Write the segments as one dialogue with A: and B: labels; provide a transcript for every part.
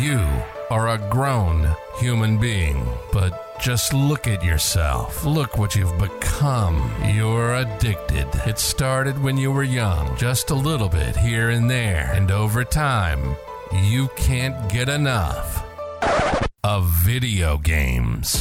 A: You are a grown human being, but just look at yourself. Look what you've become. You're addicted. It started when you were young, just a little bit here and there, and over time, you can't get enough of video games.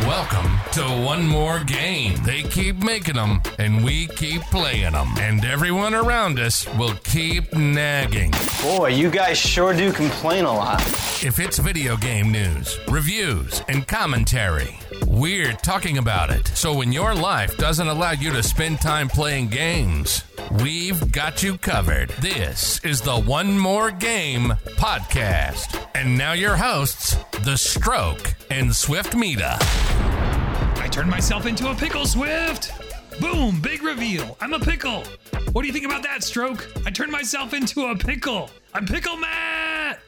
A: Welcome to One More Game. They keep making them, and we keep playing them. And everyone around us will keep nagging.
B: Boy, you guys sure do complain a lot.
A: If it's video game news, reviews, and commentary, we're talking about it. So when your life doesn't allow you to spend time playing games, we've got you covered. This is the One More Game podcast. And now your hosts, The Stroke and Swift Mida.
C: I turned myself into a pickle, Swift! Boom! Big reveal. I'm a pickle. What do you think about that, Stroke? I turned myself into a pickle. I'm Pickle Matt!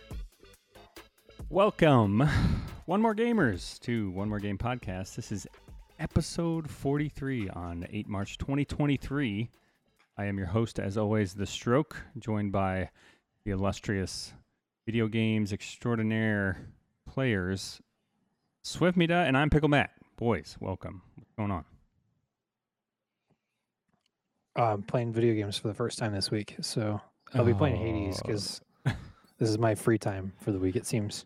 D: Welcome, One More Gamers, to One More Game Podcast. This is episode 43 on 8 March 2023. I am your host, as always, The Stroke, joined by the illustrious video games extraordinaire players, Swift Mida, and I'm Pickle Matt. Boys, welcome. What's going on?
E: um, playing video games for the first time this week. So I'll be playing Hades
D: Oh.
E: because this is my free time for the week. It seems.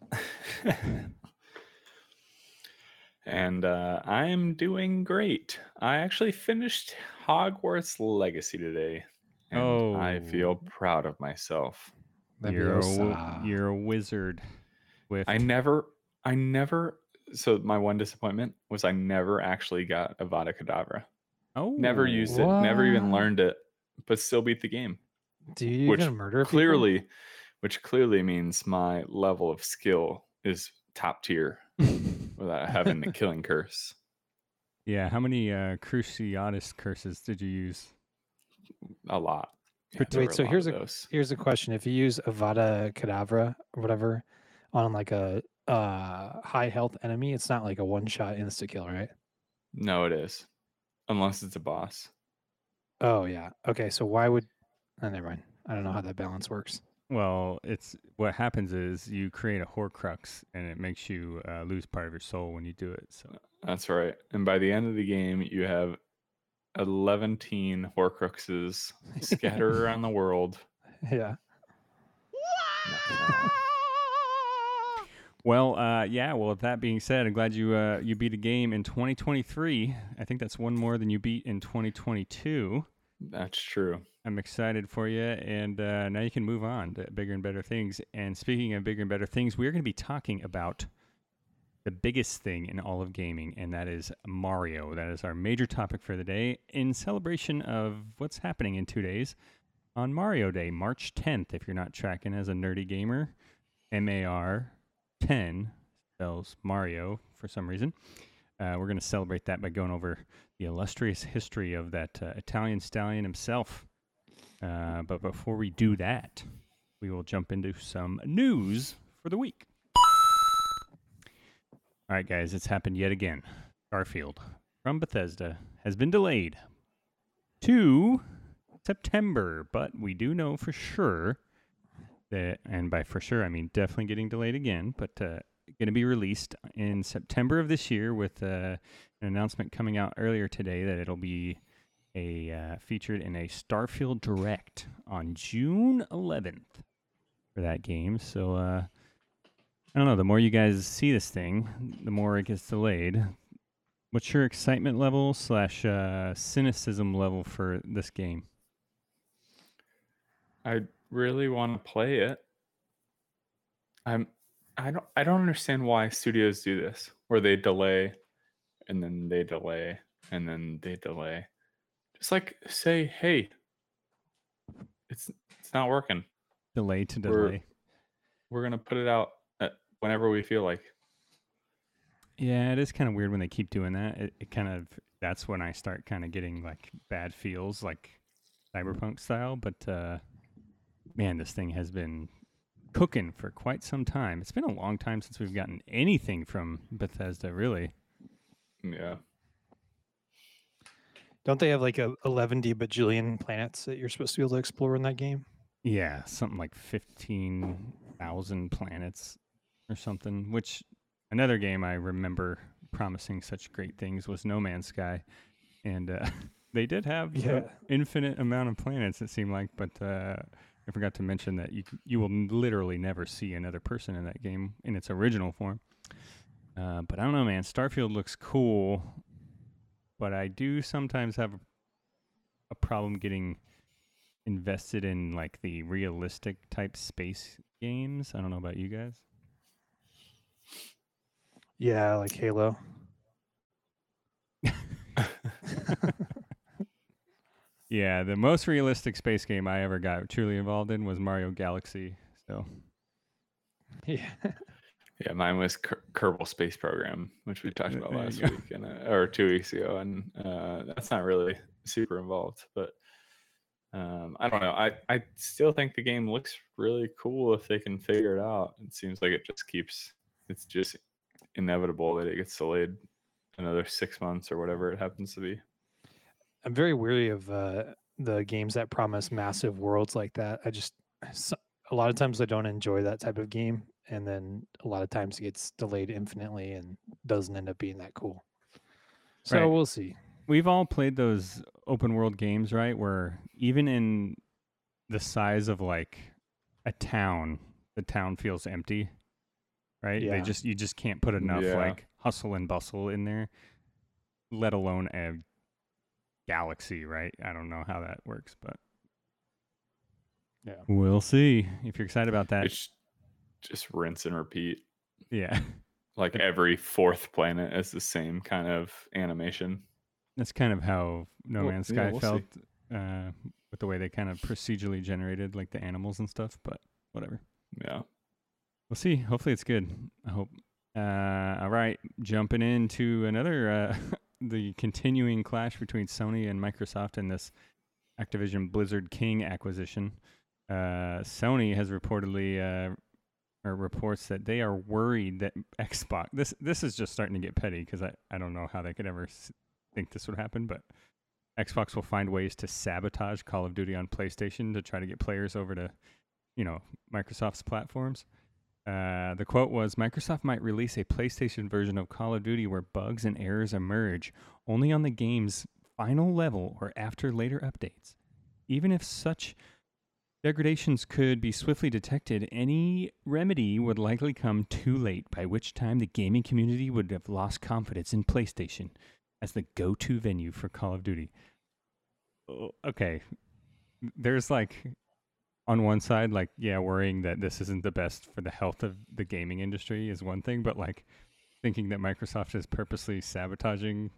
F: and uh, I'm doing great. I actually finished Hogwarts Legacy today, and I feel
D: Oh.
F: proud of myself.
D: You're a, you're a wizard. Swift.
F: I never, I never. So my one disappointment was I never actually got Avada Kedavra.
D: oh,
F: Never used it. Never even learned it, but still beat the game.
E: Do you
F: which
E: even murder people?
F: Clearly, which clearly means my level of skill is top tier without having the killing curse.
D: Yeah, how many uh, Cruciatus curses did you use?
F: A lot. Yeah,
D: Wait,
F: there were
E: so
F: lot
E: here's a-
F: those.
E: Here's a question: If you use Avada Kedavra or whatever on like a uh, high health enemy, it's not like a one shot insta kill, right?
F: No, it is. Unless it's a boss.
E: Oh yeah. Okay. So why would? Oh, never mind. I don't know how that balance works.
D: Well, it's what happens is you create a Horcrux, and it makes you uh, lose part of your soul when you do it. So
F: That's right. And by the end of the game, you have 11 Horcruxes scattered around the world.
E: Yeah.
D: Well, uh, yeah. Well, with that being said, I'm glad you uh, you beat a game in 2023. I think that's one more than you beat in 2022.
F: That's true.
D: I'm excited for you, and uh, now you can move on to bigger and better things. And speaking of bigger and better things, we're going to be talking about the biggest thing in all of gaming, and that is Mario. That is our major topic for the day in celebration of what's happening in two days on Mario Day, March 10th. If you're not tracking as a nerdy gamer, M A R 10 spells Mario for some reason. Uh, we're going to celebrate that by going over the illustrious history of that uh, Italian stallion himself. Uh, but before we do that, we will jump into some news for the week. All right, guys, it's happened yet again. Starfield from Bethesda has been delayed to September, but we do know for sure that, and by for sure, I mean definitely getting delayed again, but uh, going to be released in September of this year with uh, an announcement coming out earlier today that it'll be a uh, featured in a Starfield Direct on June 11th for that game. So uh, I don't know. The more you guys see this thing, the more it gets delayed. What's your excitement level slash uh, cynicism level for this game?
F: I really want to play it. I'm I don't I don't understand why studios do this where they delay and then they delay and then they delay. Just like say, "Hey, it's it's not working.
D: Delay to
F: We're-
D: delay.
F: We're going to put it out at whenever we feel like."
D: Yeah, it is kind of weird when they keep doing that. It, it kind of that's when I start kind of getting like bad feels, like cyberpunk style. But uh, man, this thing has been cooking for quite some time. It's been a long time since we've gotten anything from Bethesda, really.
F: Yeah.
E: Don't they have like a 11 D bajillion planets that you're supposed to be able to explore in that game?
D: Yeah, something like 15,000 planets or something, which another game I remember promising such great things was No Man's Sky. And uh, they did have
E: Yeah.
D: an infinite amount of planets, it seemed like, but uh, I forgot to mention that you, you will literally never see another person in that game in its original form. Uh, but I don't know, man. Starfield looks cool, but I do sometimes have a, problem getting invested in like the realistic type space games. I don't know about you guys.
E: Yeah, like Halo.
D: Yeah, the most realistic space game I ever got truly involved in was Mario Galaxy. So
E: Yeah.
F: Yeah, mine was Ker- Kerbal Space Program, which we talked about last week and uh, or two weeks ago, and uh, that's not really super involved. But um, I don't know. I I still think the game looks really cool if they can figure it out. It seems like it just keeps. It's just inevitable that it gets delayed another six months or whatever it happens to be.
E: I'm very weary of uh, the games that promise massive worlds like that. I just so, a lot of times I don't enjoy that type of game, and then a lot of times it gets delayed infinitely and doesn't end up being that cool. So
D: Right.
E: we'll see.
D: we've all played those open world games, right? Where even in the size of like a town, the town feels empty. Right?
E: Yeah.
D: They just you just can't put enough
F: Yeah.
D: like hustle and bustle in there, let alone a galaxy, right? I don't know how that works, but
E: Yeah.
D: we'll see. If you're excited about that,
F: It's just rinse and repeat.
D: yeah.
F: Like every fourth planet is the same kind of animation.
D: That's kind of how No
F: Well,
D: Man's
F: yeah,
D: Sky
F: we'll see.
D: felt uh, with the way they kind of procedurally generated like the animals and stuff, but whatever.
F: Yeah.
D: We'll see. Hopefully it's good. I hope. Uh, all right, jumping into another uh, the continuing clash between Sony and Microsoft in this Activision Blizzard King acquisition. Uh, Sony has reportedly uh, or reports that they are worried that Xbox. This this is just starting to get petty because I I don't know how they could ever think this would happen, but Xbox will find ways to sabotage Call of Duty on PlayStation to try to get players over to, you know, Microsoft's platforms. Uh, the quote was Microsoft might release a PlayStation version of Call of Duty where bugs and errors emerge only on the game's final level or after later updates. Even if such degradations could be swiftly detected, any remedy would likely come too late, by which time the gaming community would have lost confidence in PlayStation as the go to venue for Call of Duty. Okay. There's like on one side, like, yeah, worrying that this isn't the best for the health of the gaming industry is one thing, but like thinking that Microsoft is purposely sabotaging.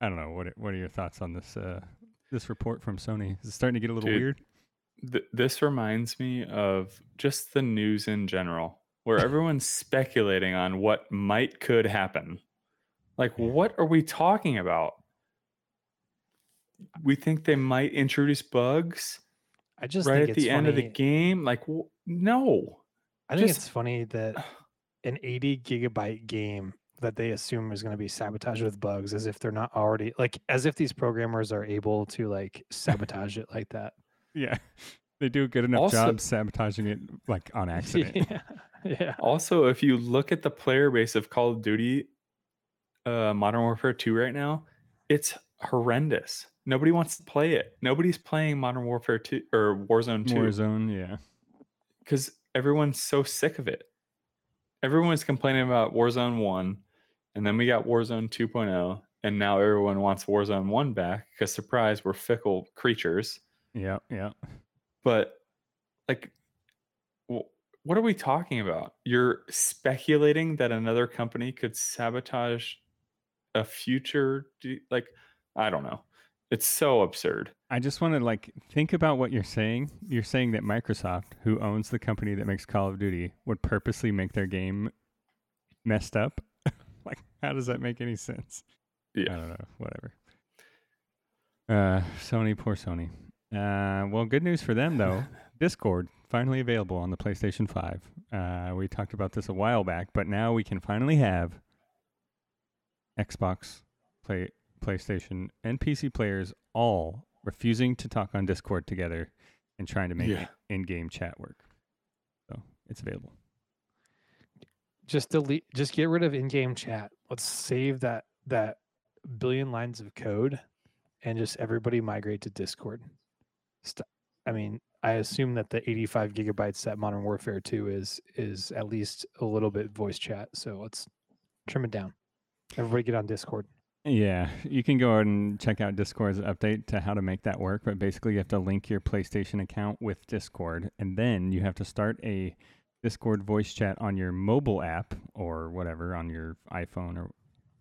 D: I don't know. What are- What are your thoughts on this? Uh, this report from Sony is it starting to get a little
F: Dude,
D: weird?
F: Th- this reminds me of just the news in general, where everyone's speculating on what might could happen. Like, what are we talking about? We think they might introduce bugs
E: I just
F: right
E: think
F: at
E: it's
F: the end of the game. Like, no.
E: I think
F: just-
E: it's funny that an 80 gigabyte game that they assume is going to be sabotaged with bugs as if they're not already like as if these programmers are able to like sabotage it like that.
D: Yeah, they do a good enough
F: Also-
D: job sabotaging it like on accident.
E: yeah. Yeah.
F: Also, if you look at the player base of Call of Duty uh, Modern Warfare 2 right now, it's horrendous. Nobody wants to play it. Nobody's playing Modern Warfare 2 or Warzone 2
D: Warzone, yeah.
F: because everyone's so sick of it. Everyone's complaining about Warzone 1, and then we got Warzone 2.0, and now everyone wants Warzone 1 back because, surprise, we're fickle creatures.
D: Yeah, yeah.
F: But, like, what are we talking about? You're speculating that another company could sabotage a future, d- like, I don't know. It's so absurd.
D: I just want to like think about what you're saying. You're saying that Microsoft, who owns the company that makes Call of Duty, would purposely make their game messed up. like, how does that make any sense?
F: Yeah.
D: I don't know. Whatever. Uh, Sony, poor Sony. Uh, well, good news for them though. Discord finally available on the PlayStation 5. Uh, we talked about this a while back, but now we can finally have Xbox, Play, PlayStation, and PC players all refusing to talk on Discord together and trying to make
F: Yeah.
D: in-game chat work. So it's available.
E: just delete just get rid of in-game chat let's save that that billion lines of code and just everybody migrate to discord St- i mean i assume that the 85 gigabytes that modern warfare 2 is is at least a little bit voice chat so let's trim it down everybody get on discord
D: Yeah, you can go and check out Discord's update to how to make that work. But basically, you have to link your PlayStation account with Discord, and then you have to start a Discord voice chat on your mobile app or whatever on your iPhone or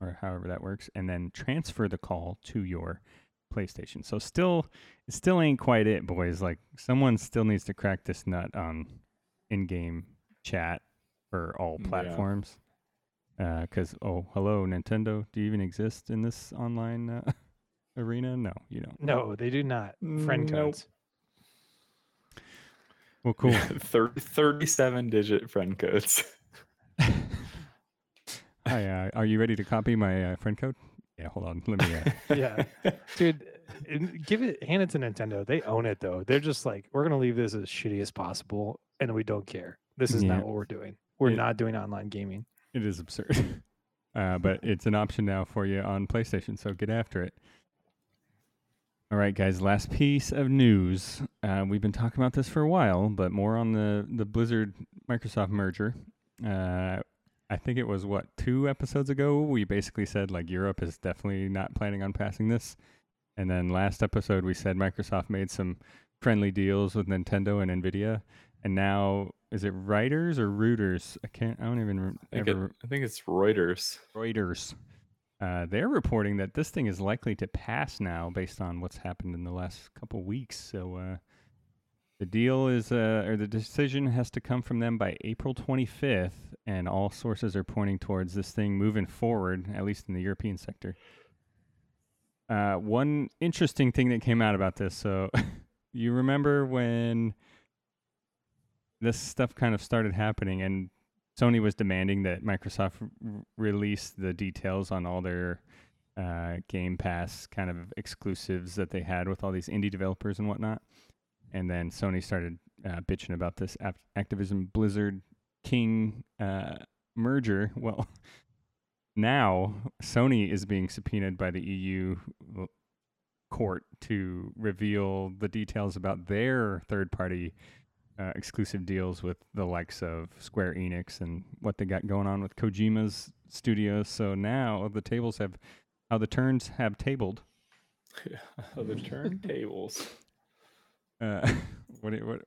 D: or however that works, and then transfer the call to your PlayStation. So still, it still ain't quite it, boys. Like someone still needs to crack this nut on in-game chat for all
F: Yeah.
D: platforms. Because oh, hello Nintendo, do you even exist in this online uh, arena? No, you don't.
E: no they do not friend
F: Nope.
E: codes
D: Well, cool.
F: Thir- 37 digit friend codes.
D: Hi, uh, are you ready to copy my uh, friend code? Yeah, hold on. Let me. Uh,
E: yeah dude give it hand it to nintendo they own it though they're just like we're gonna leave this as shitty as possible and we don't care this is
D: Yeah.
E: not what we're doing we're
D: Yeah.
E: not doing online gaming
D: It is absurd. Uh, but it's an option now for you on PlayStation, so get after it. All right, guys, last piece of news. Uh, we've been talking about this for a while, but more on the, the Blizzard Microsoft merger. Uh, I think it was, what, two episodes ago? We basically said, like, Europe is definitely not planning on passing this. And then last episode, we said Microsoft made some friendly deals with Nintendo and Nvidia. And now, is it Writers or Rooters? I can't, I don't even
F: I think, it-
D: ever
F: I think it's Reuters.
D: Reuters. Uh, they're reporting that this thing is likely to pass now, based on what's happened in the last couple weeks. So uh, the deal is, uh, or the decision has to come from them by April 25th, and all sources are pointing towards this thing moving forward, at least in the European sector. Uh, one interesting thing that came out about this. So you remember when this stuff kind of started happening, and Sony was demanding that Microsoft r- release the details on all their uh, Game Pass kind of exclusives that they had with all these indie developers and whatnot. And then Sony started uh, bitching about this Ap- Activision Blizzard King uh, merger. Well, now Sony is being subpoenaed by the EU court to reveal the details about their third party uh, exclusive deals with the likes of Square Enix and what they got going on with Kojima's studios. So now the tables have, how the turns have tabled.
F: Oh, the turntables.
D: Uh, what, what,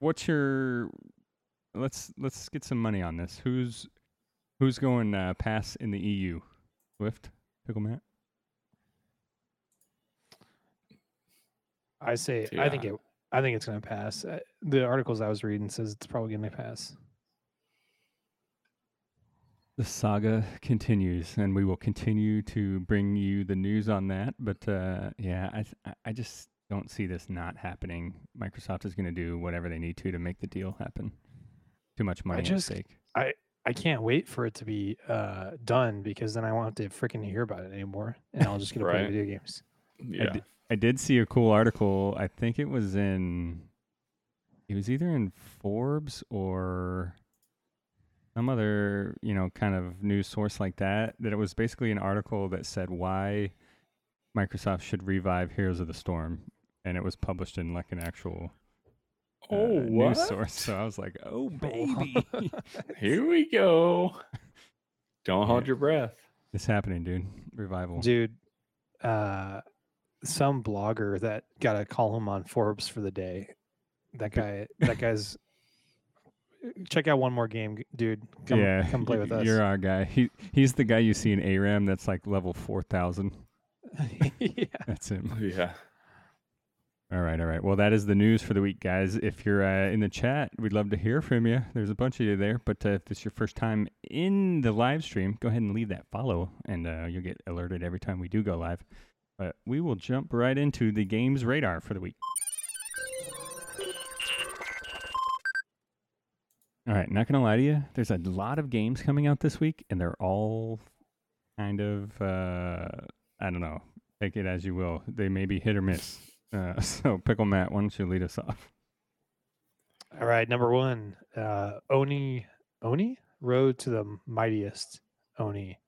D: what's your? Let's let's get some money on this. Who's who's going uh, pass in the EU? Swift, Pickle Matt.
E: I say I think it I think it's going to pass. Uh, The articles I was reading says it's probably going to pass.
D: The saga continues, and we will continue to bring you the news on that. But uh, yeah, I- I just don't see this not happening. Microsoft is going to do whatever they need to to make the deal happen. Too much money
E: just-
D: at stake.
E: I I can't wait for it to be uh, done because then I won't have to freaking hear about it anymore, and I'll just get to play video games.
F: Yeah.
D: di- I did see a cool article. I think it was in. It was either in Forbes or some other, you know, kind of news source like that. That it was basically an article that said why Microsoft should revive Heroes of the Storm, and it was published in like an actual uh,
F: Oh,
D: news source. So I was like, oh baby,
F: Here we go. Don't hold your breath.
D: it's happening, dude. Revival.
E: Dude, uh, some blogger that got a column on Forbes for the day. That guy, that guy's. Check out one more game, dude. Come,
D: yeah,
E: come play with us.
D: You're our guy. He he's the guy you see in ARAM that's like level four thousand.
E: yeah.
D: That's him.
F: Yeah.
D: All right, all right. Well, that is the news for the week, guys. If you're uh, in the chat, we'd love to hear from you. There's a bunch of you there, but uh, if this is your first time in the live stream, go ahead and leave that follow, and uh, you'll get alerted every time we do go live. But we will jump right into the games radar for the week. All right, not gonna lie to you, there's a lot of games coming out this week, and they're all kind of uh, I don't know. Take it as you will. They may be hit or miss. Uh, so, Pickle Matt, why don't you lead us off?
E: All right, number one, uh, Oni Oni Road to the Mightiest Oni.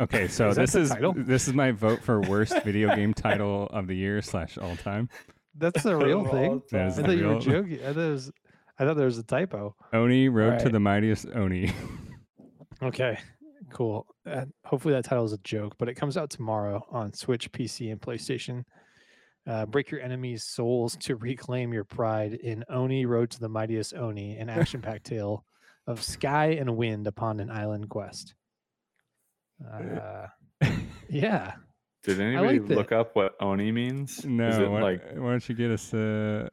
D: Okay, so
E: Is that
D: this
E: the
D: is
E: title?
D: this is my vote for worst video game title of the year slash all time.
E: That's the real thing. I
D: is the
E: thought you were joking. I thought was. I thought there was a typo.
D: Oni Road to the Mightiest Oni.
E: Okay, cool. Uh, hopefully that title is a joke, but it comes out tomorrow on Switch, PC, and PlayStation. Uh, break your enemies' souls to reclaim your pride in Oni Road to the Mightiest Oni, an action-packed tale of sky and wind upon an island quest. Uh, yeah,
F: Did anybody
E: liked it.
F: look up what Oni means?
D: no,
F: Is it
D: why,
F: like
D: why don't you get us uh,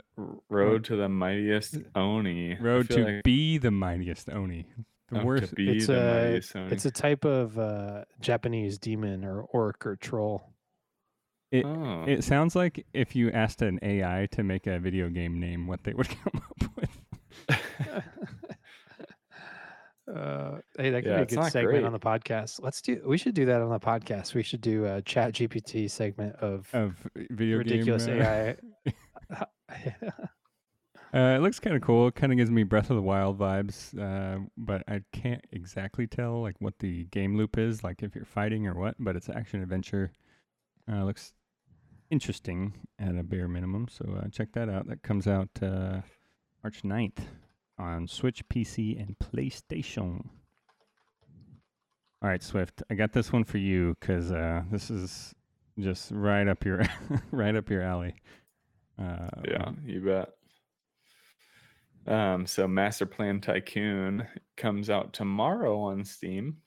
F: road to the mightiest Oni?
D: Road to
F: like-
D: be the Mightiest Oni? The
F: oh,
D: worst.
F: To be
E: It's
F: the
E: a-
F: mightiest Oni.
E: it's a type of uh, Japanese demon or orc or troll.
D: It,
F: oh.
D: it sounds like if you asked an AI to make a video game name, what they would come up with.
E: Uh, hey, that could
F: Yeah,
E: be a good
F: not
E: segment on the podcast. Let's do. We should do that on the podcast. We should do a Chat GPT segment of
D: Of video
E: ridiculous
D: game. uh,
E: AI.
D: Uh, it looks kind of cool. It kind of gives me Breath of the Wild vibes, uh, but I can't exactly tell like what the game loop is, like if you're fighting or what. But it's action adventure. Uh, looks interesting at a bare minimum. So uh, check that out. That comes out uh, March 9th on Switch, PC, and PlayStation. All right, Swift. I got this one for you because uh, this is just right up your right up your alley. Uh,
F: yeah, you bet. Um, so Master Plan Tycoon comes out tomorrow on Steam.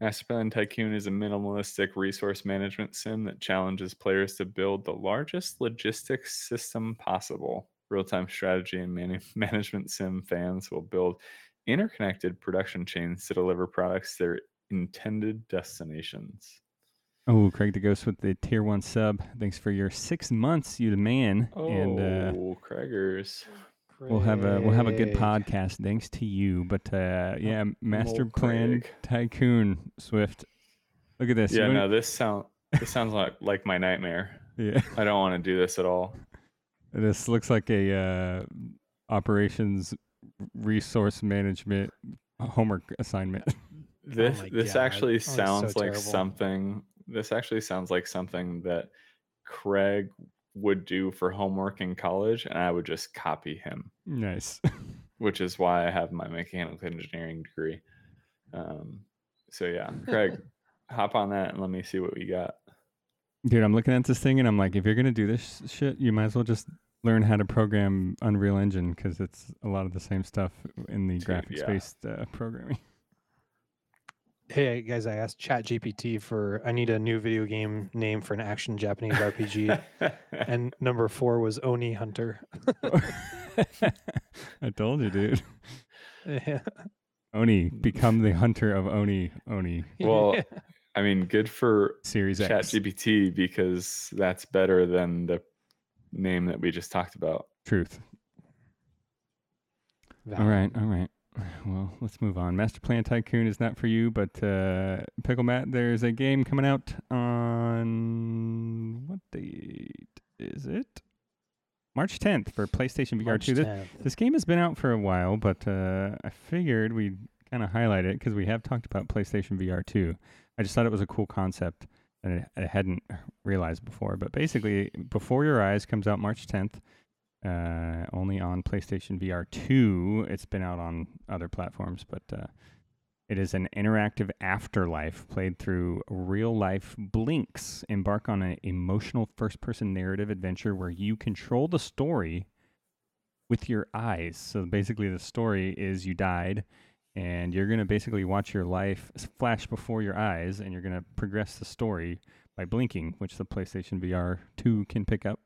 F: Plan Tycoon is a minimalistic resource management sim that challenges players to build the largest logistics system possible. Real time strategy and mani- management sim fans will build interconnected production chains to deliver products to their intended destinations.
D: Oh, Craig the Ghost with the tier one sub. Thanks for your six months, you the man.
F: Oh,
D: And uh,
F: Craigers.
D: We'll have a we'll have a good podcast thanks to you. But uh, yeah, Master
F: old
D: Plan
F: Craig.
D: Tycoon Swift. Look at this.
F: Yeah, no, this sound this sounds like like my nightmare.
D: yeah.
F: I don't want to do this at all.
D: This looks like a uh, operations resource management homework assignment.
F: This
E: my
F: this
E: God.
F: actually
E: Oh, it's so
F: sounds like
E: terrible.
F: something. This actually sounds like something that Craig would do for homework in college, and I would just copy him.
D: nice.
F: Which is why I have my mechanical engineering degree. Um, so yeah, Craig, hop on that and let me see what we got.
D: Dude, I'm looking at this thing and I'm like, if you're gonna do this shit, you might as well just learn how to program Unreal Engine because it's a lot of the same stuff in the
F: Dude,
D: graphics
F: yeah.
D: based uh, programming.
E: Hey guys, I asked Chat GPT for I need a new video game name for an action Japanese RPG, and number four was Oni Hunter.
D: I told you, dude.
E: Yeah.
D: Oni, become the hunter of Oni Oni
F: well, I mean, good for
D: Series X.
F: ChatGPT because that's better than the name that we just talked about.
D: Truth. All right, all right. Well, let's move on. Master Plan Tycoon is not for you, but uh, Pickle Matt, there's a game coming out on what date is it? March 10th for PlayStation VR
E: March
D: 2. This, this game has been out for a while, but uh, I figured we'd kind of highlight it because we have talked about PlayStation VR 2. I just thought it was a cool concept that I, I hadn't realized before. But basically, Before Your Eyes comes out March 10th, uh, only on PlayStation VR 2. It's been out on other platforms, but uh, it is an interactive afterlife played through real life blinks. Embark on an emotional first person narrative adventure where you control the story with your eyes. So basically, the story is you died, and you're going to basically watch your life flash before your eyes, and you're going to progress the story by blinking, which the PlayStation VR 2 can pick up.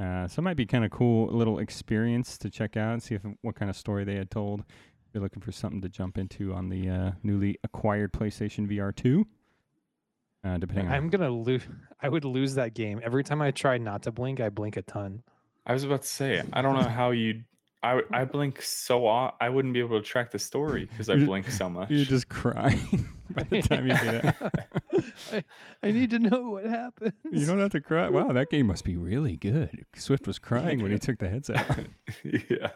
D: Uh, so it might be kind of cool little experience to check out and see if what kind of story they had told. If you're looking for something to jump into on the uh, newly acquired PlayStation VR 2. Uh, depending on
E: I'm gonna lose. I would lose that game every time I try not to blink. I blink a ton.
F: I was about to say, I don't know how you. I would- I blink so off. I wouldn't be able to track the story because I blink so much.
D: You're just crying by the time you get it.
E: I, I need to know what happened.
D: You don't have to cry. Wow, that game must be really good. Swift was crying when he took the headset. off.
F: yeah.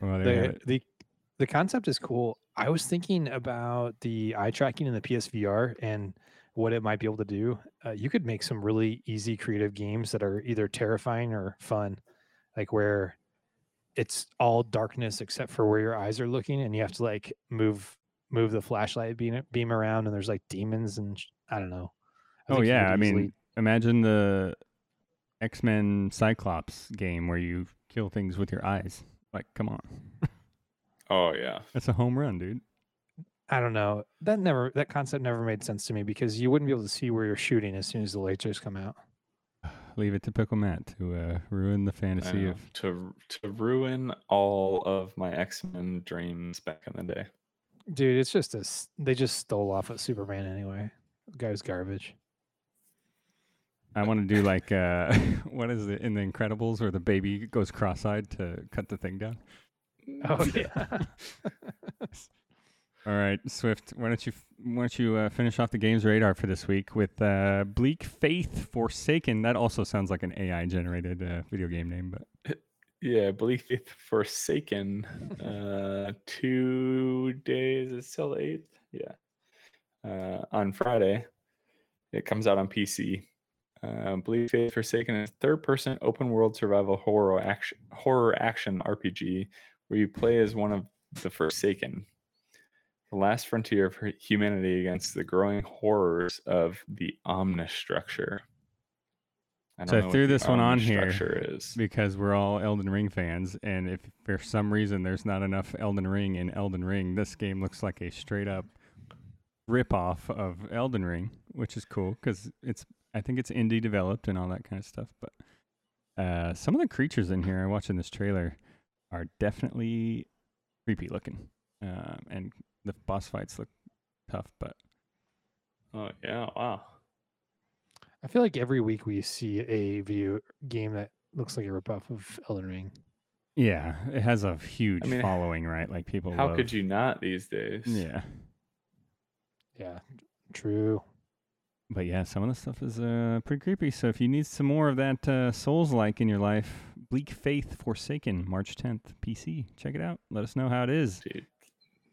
D: Well, there
E: the, the the concept is cool. I was thinking about the eye tracking in the PSVR and what it might be able to do. Uh, you could make some really easy creative games that are either terrifying or fun, like where it's all darkness except for where your eyes are looking, and you have to like move move the flashlight beam beam around, and there's like demons and sh- I don't know. I
D: Oh yeah, I mean, imagine the X Men Cyclops game where you kill things with your eyes. Like, come on,
F: Oh yeah.
D: that's a home run, dude.
E: I don't know. That never that concept never made sense to me because you wouldn't be able to see where you're shooting as soon as the lasers come out.
D: Leave it to Pickle Matt to uh, ruin the fantasy of.
F: to to ruin all of my X Men dreams back in the day.
E: Dude, it's just a s- they just stole off of Superman anyway. The guy was garbage.
D: I want to do like uh, what is it in the Incredibles where the baby goes cross-eyed to cut the thing down.
E: Oh yeah.
D: All right, Swift. Why don't you why don't you uh, finish off the games radar for this week with uh, Bleak Faith Forsaken? That also sounds like an AI generated uh, video game name, but
F: Yeah, believe Faith Forsaken. Uh, two days. It's still the eighth. Yeah. Uh, on Friday, it comes out on PC. Uh, Bleak Faith Forsaken is a third-person open-world survival horror action horror action RPG where you play as one of the Forsaken, the last frontier of humanity against the growing horrors of the Omnis structure. I
D: So I threw this one on here
F: is.
D: because we're all Elden Ring fans, and if for some reason there's not enough Elden Ring in Elden Ring, this game looks like a straight up rip off of Elden Ring, which is cool because it's I think it's indie developed and all that kind of stuff. But uh, some of the creatures in here, I watching this trailer, are definitely creepy looking, um, and the boss fights look tough. But
F: Oh yeah! Wow.
E: I feel like every week we see a video game that looks like a ripoff of Elden Ring.
D: yeah, it has a huge
F: mean,
D: following, right? Like people.
F: How
D: love-
F: could you not these days?
D: Yeah.
E: Yeah, true.
D: But yeah, some of the stuff is uh, pretty creepy. So if you need some more of that uh, Souls like in your life, Bleak Faith Forsaken, March 10th, PC. Check it out. Let us know how it is.
F: Dude,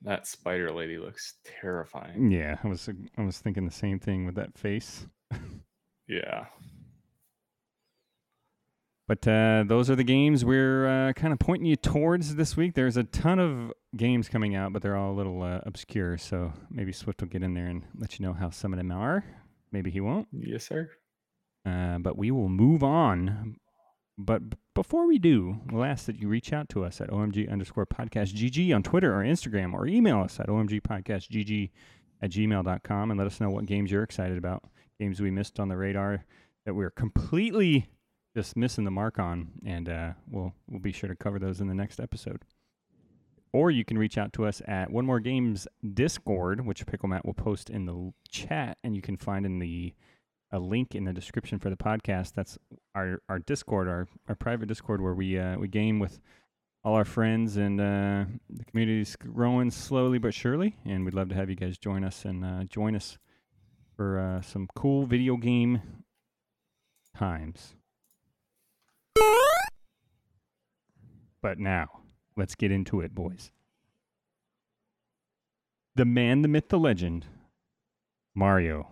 F: that spider lady looks terrifying.
D: Yeah, I was I was thinking the same thing with that face.
F: Yeah.
D: But uh, those are the games we're uh, kind of pointing you towards this week. There's a ton of games coming out, but they're all a little uh, obscure. So maybe Swift will get in there and let you know how some of them are. Maybe he won't.
F: Yes, sir.
D: Uh, but we will move on. But before we do, we'll ask that you reach out to us at OMG underscore podcast GG on Twitter or Instagram or email us at OMG podcast GG at gmail.com and let us know what games you're excited about, games we missed on the radar that we're completely just missing the mark on. And uh, we'll, we'll be sure to cover those in the next episode. Or you can reach out to us at One More Games Discord, which Pickle Matt will post in the chat, and you can find in the a link in the description for the podcast. That's our our Discord, our our private Discord where we uh, we game with all our friends and uh, the community's growing slowly but surely. And we'd love to have you guys join us and uh, join us for uh, some cool video game times. But now, let's get into it, boys. The man, the myth, the legend, Mario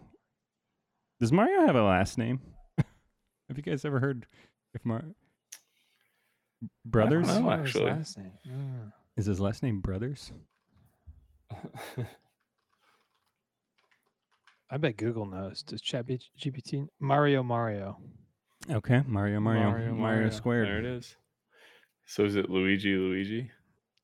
D: does Mario have a last name? have you guys ever heard if Mario Brothers?
F: know.
E: What was his
F: actually.
E: last name? Ah.
D: Is his last name Brothers?
E: I bet Google knows. Does ChatGPT Mario Mario?
D: Okay, Mario, Mario, Mario, squared.
F: There it is. So is it Luigi Luigi?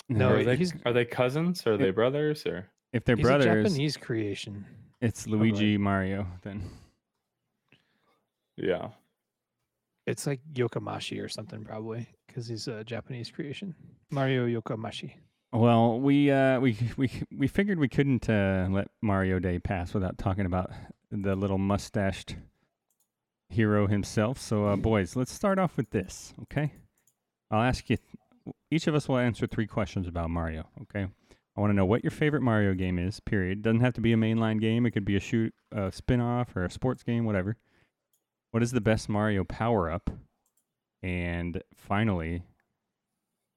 E: No,
F: are they
E: he's
F: are they cousins? Or Are they brothers? Or
D: If they're
E: he's a
D: brothers,
E: Japanese creation.
D: it's oh, Luigi Mario. Then
F: yeah.
E: It's like Yokomashi or something probably because he's a Japanese creation. Mario Yokomashi.
D: Well, we uh, we we we figured we couldn't uh, let Mario Day pass without talking about the little mustached hero himself. So, uh, boys, let's start off with this, okay? I'll ask you. Each of us will answer three questions about Mario. Okay. I want to know what your favorite Mario game is. Period. Doesn't have to be a mainline game. It could be a shoot, a spin-off, or a sports game, whatever. What is the best Mario power up? And finally,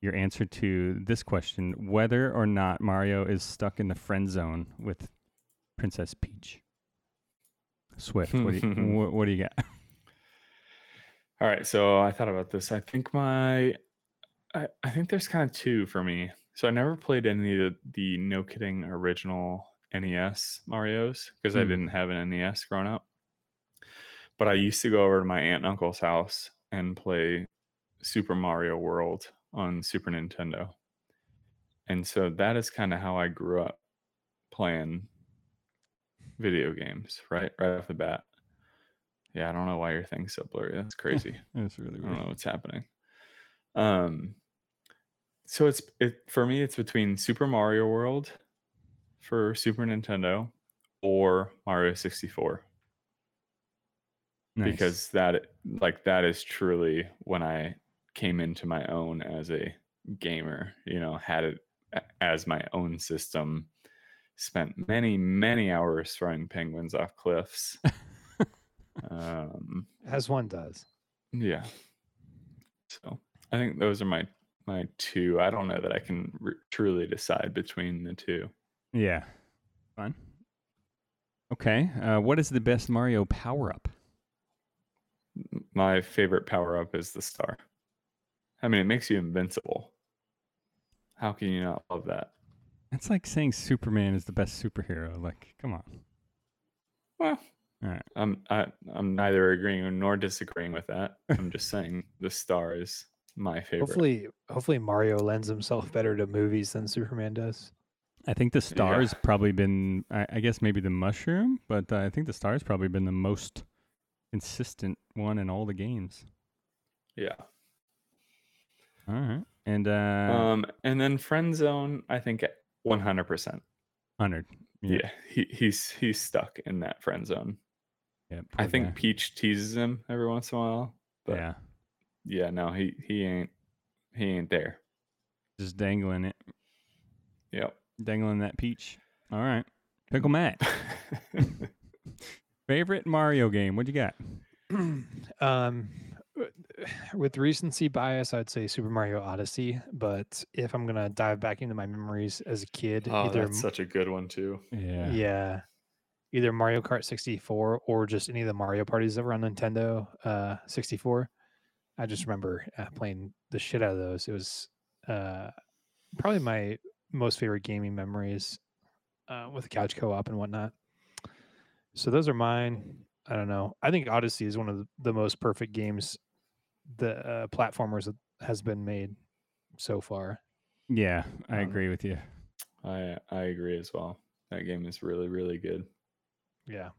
D: your answer to this question: whether or not Mario is stuck in the friend zone with Princess Peach. Swift, what do you, what, what do you got?
F: All right, so I thought about this. I think my, I, I think there's kind of two for me. So I never played any of the no kidding original NES Mario's because I
D: Hmm.
F: didn't have an NES growing up. But I used to go over to my aunt and uncle's house and play Super Mario World on Super Nintendo. And so that is kind of how I grew up playing video games, right? Right off the bat. Yeah, I don't know why your thing's so blurry. That's crazy.
D: That's really
F: I don't know what's happening. Um, so it's it for me. It's between Super Mario World for Super Nintendo or Mario sixty four
D: Nice.
F: because that like that is truly when I came into my own as a gamer. You know, had it as my own system. Spent many many hours throwing penguins off cliffs. um,
E: As one does.
F: yeah. So I think those are my my two. I don't know that I can r- truly decide between the two.
D: Yeah. Fun. Okay. Uh, what is the best Mario power up?
F: My favorite power up is the star. I mean, it makes you invincible. How can you not love that?
D: That's like saying Superman is the best superhero. Like, come on.
F: Well,
D: All right.
F: I'm I, I'm neither agreeing nor disagreeing with that. I'm just saying the star is my favorite.
E: Hopefully, hopefully Mario lends himself better to movies than Superman does.
D: I think the star's
F: Yeah.
D: probably been, I, I guess maybe the mushroom, but uh, I think the star has probably been the most consistent one in all the games.
F: yeah.
D: All right. And uh,
F: Um, and then friend zone, I think 100. percent
D: 100.
F: Yeah, he, he's he's stuck in that friend zone.
D: Yeah,
F: I think
D: guy.
F: Peach teases him every once in a while, but
D: yeah.
F: yeah, no, he he ain't he ain't there.
D: Just dangling it,
F: Yep.
D: dangling that peach. All right. Pickle Matt. Favorite Mario game? What you got?
E: um, w- with recency bias, I'd say Super Mario Odyssey. But if I'm gonna dive back into my memories as a kid,
F: oh,
E: either
F: that's such a good one too.
D: Yeah.
E: yeah. either Mario Kart 64 or just any of the Mario parties that were on Nintendo uh, 64. I just remember uh, playing the shit out of those. It was uh, probably my most favorite gaming memories uh, with couch co-op and whatnot. So those are mine. I don't know. I think Odyssey is one of the, the most perfect games the uh, platformers has been made so far.
D: Yeah, I
F: Um,
D: agree with you.
F: I I agree as well. That game is really really good.
E: Yeah.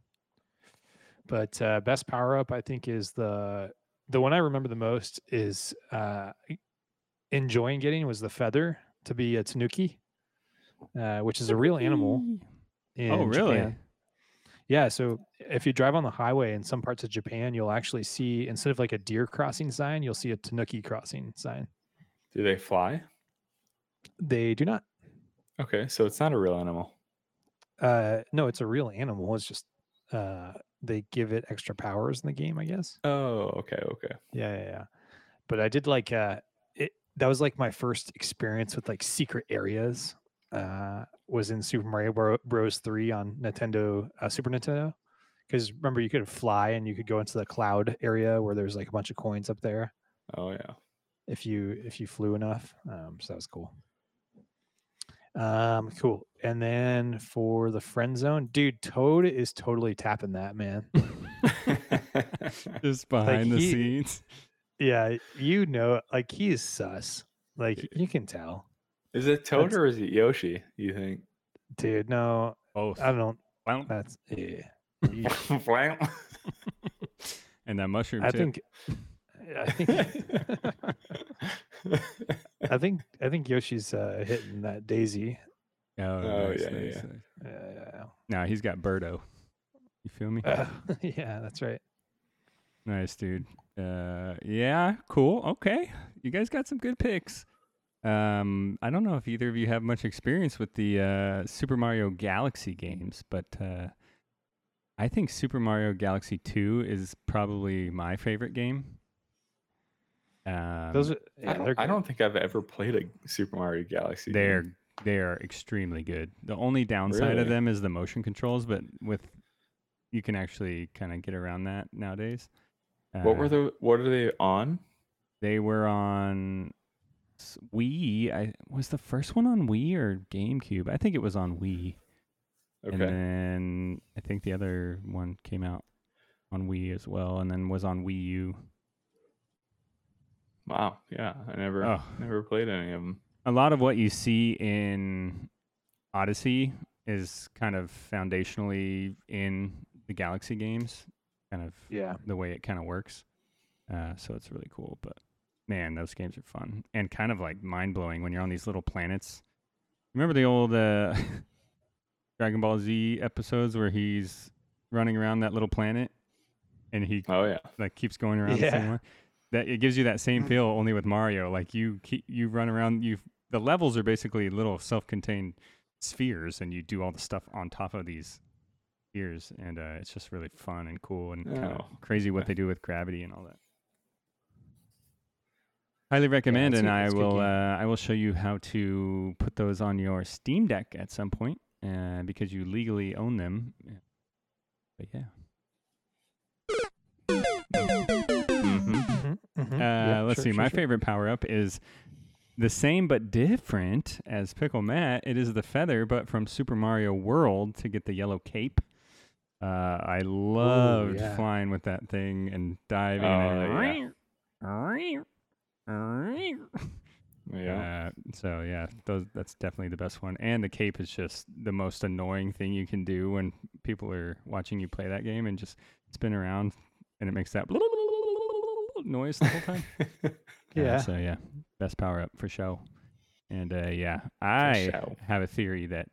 E: But uh, best power up, I think, is the the one I remember the most is uh, enjoying getting was the feather to be a tanuki, uh, which is a real animal. In
D: Oh, really?
E: Japan. Yeah. So if you drive on the highway in some parts of Japan, you'll actually see instead of like a deer crossing sign, you'll see a tanuki crossing sign.
F: Do they fly?
E: They do not.
F: Okay, so it's not a real animal.
E: Uh, no, it's a real animal. It's just uh, they give it extra powers in the game, I guess.
F: Oh, okay, okay.
E: Yeah, yeah, yeah. But I did like uh it that was like my first experience with like secret areas. Uh was in Super Mario Bros 3 on Nintendo uh, Super Nintendo. Cuz remember you could fly and you could go into the cloud area where there's like a bunch of coins up there
F: Oh yeah.
E: if you if you flew enough. Um so that was cool. Um cool. And then for the friend zone, dude, Toad is totally tapping that, man.
D: Just behind the
E: he-
D: scenes.
E: yeah, you know like he is sus. Like you can tell.
F: Is it Toad
E: That's-
F: or is it Yoshi? You think?
E: Dude, no,
D: Both.
E: I don't.
D: Well,
E: That's yeah. You-
D: and that mushroom
E: I
D: too.
E: think. I think. I think. I think Yoshi's uh, hitting that Daisy.
D: Oh,
F: Oh,
D: nice,
F: yeah,
D: nice,
F: yeah.
D: nice.
E: Uh,
D: Now he's got Birdo. You feel me?
E: uh, yeah, that's right.
D: Nice, dude. Uh, yeah, cool. Okay, you guys got some good picks. Um, I don't know if either of you have much experience with the uh, Super Mario Galaxy games, but uh, I think Super Mario Galaxy 2 is probably my favorite game. Um,
E: Those are,
F: I, don't, I don't think I've ever played a Super Mario Galaxy.
D: they're they are extremely good. The only downside
F: Really?
D: of them is the motion controls, but with you can actually kind of get around that nowadays.
F: What were
D: Uh,
F: the? What are they on?
D: They were on s- Wii. I was the first one on Wii or GameCube. I think it was on Wii.
F: Okay.
D: And then I think the other one came out on Wii as well, and then was on Wii U.
F: wow. Yeah, I never
D: Oh.
F: never played any of them.
D: A lot of what you see in Odyssey is kind of foundationally in the Galaxy games, kind of
E: yeah.
D: the way it kind of works. Uh, so it's really cool. But man, those games are fun and kind of like mind blowing when you're on these little planets. Remember the old uh, Dragon Ball Z episodes where he's running around that little planet and he
F: Oh yeah.
D: like keeps going around the
E: Yeah.
D: same one. That it gives you that same feel only with Mario. Like you keep, you run around you the levels are basically little self-contained spheres and you do all the stuff on top of these spheres and uh, it's just really fun and cool and kind of
F: Oh,
D: crazy what
F: okay.
D: they do with gravity and all that. Highly recommend,
E: it's
D: and I
E: it's a good
D: will uh, I will show you how to put those on your Steam Deck at some point uh, because you legally own them. But yeah. hmm
E: Mhm, mhm.
D: Uh,
E: Yeah,
D: let's
E: sure,
D: see.
E: sure,
D: My
E: sure.
D: favorite power up is the same but different as Pickle Matt. It is the feather, but from Super Mario World to get the yellow cape. Uh, I loved
E: yeah.
D: flying with that thing and diving.
F: Oh,
D: and
F: Yeah.
D: Uh, so yeah, those that's definitely the best one. And the cape is just the most annoying thing you can do when people are watching you play that game and just spin around and it makes that noise the whole time. Uh,
E: Yeah.
D: so yeah, best power up for show. And uh, yeah, I have a theory that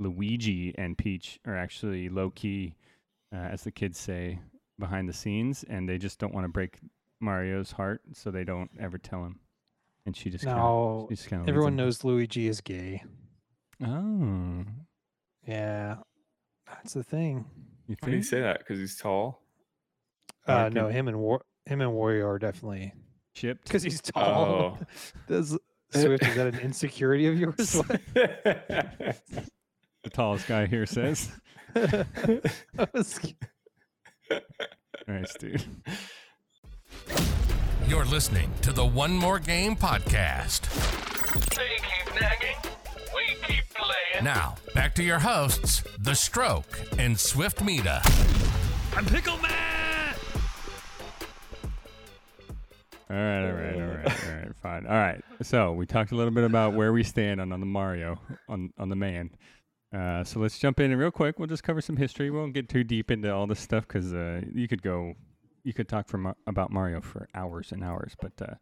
D: Luigi and Peach are actually low key, uh, as the kids say, behind the scenes, and they just don't want to break Mario's heart, so they don't ever tell him. And she just kinda,
E: No,
D: she just kind of
E: everyone knows Luigi is gay.
D: Oh,
E: Yeah, that's the thing.
D: you
F: Why do you say that? Because he's tall.
E: Uh, no, him and War, him and Wario are definitely
D: Chipped.
E: because he's tall.
F: Oh.
E: Does Swift is that an insecurity of yours?
D: The tallest guy here says.
E: I was-
D: Nice, dude.
A: You're listening to the One More Game podcast.
G: They keep nagging, we keep playing.
A: Now, back to your hosts, The Stroke and Swift Mida.
C: I'm Pickle Matt!
D: All right, all right, all right, all right, fine. All right. So we talked a little bit about where we stand on, on the Mario, on on the man. Uh, so let's jump in real quick. We'll just cover some history. We won't get too deep into all this stuff because uh, you could go, you could talk for about Mario for hours and hours. But uh,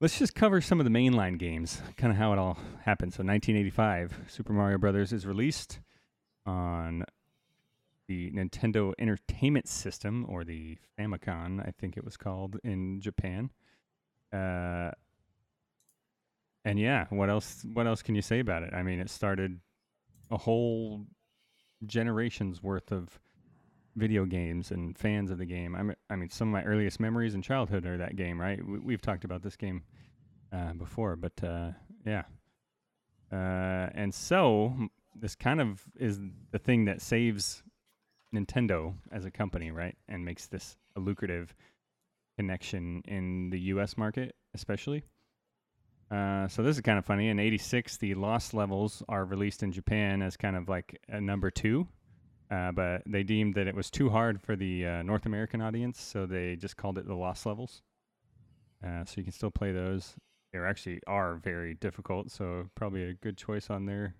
D: let's just cover some of the mainline games, kind of how it all happened. So 1985, Super Mario Brothers is released on the Nintendo Entertainment System, or the Famicom, I think it was called in Japan. Uh, and yeah, what else? What else can you say about it? I mean, it started a whole generation's worth of video games and fans of the game. I'm, I mean, some of my earliest memories in childhood are that game. Right? We, we've talked about this game uh, before, but uh, yeah. Uh, and so this kind of is the thing that saves Nintendo as a company, right? And makes this a lucrative connection in the US market, especially. Uh, so this is kind of funny. In '86, the Lost levels are released in Japan as kind of like a number two, uh, but they deemed that it was too hard for the uh, North American audience, so they just called it the Lost levels. Uh, so you can still play those. They actually are very difficult, so probably a good choice on their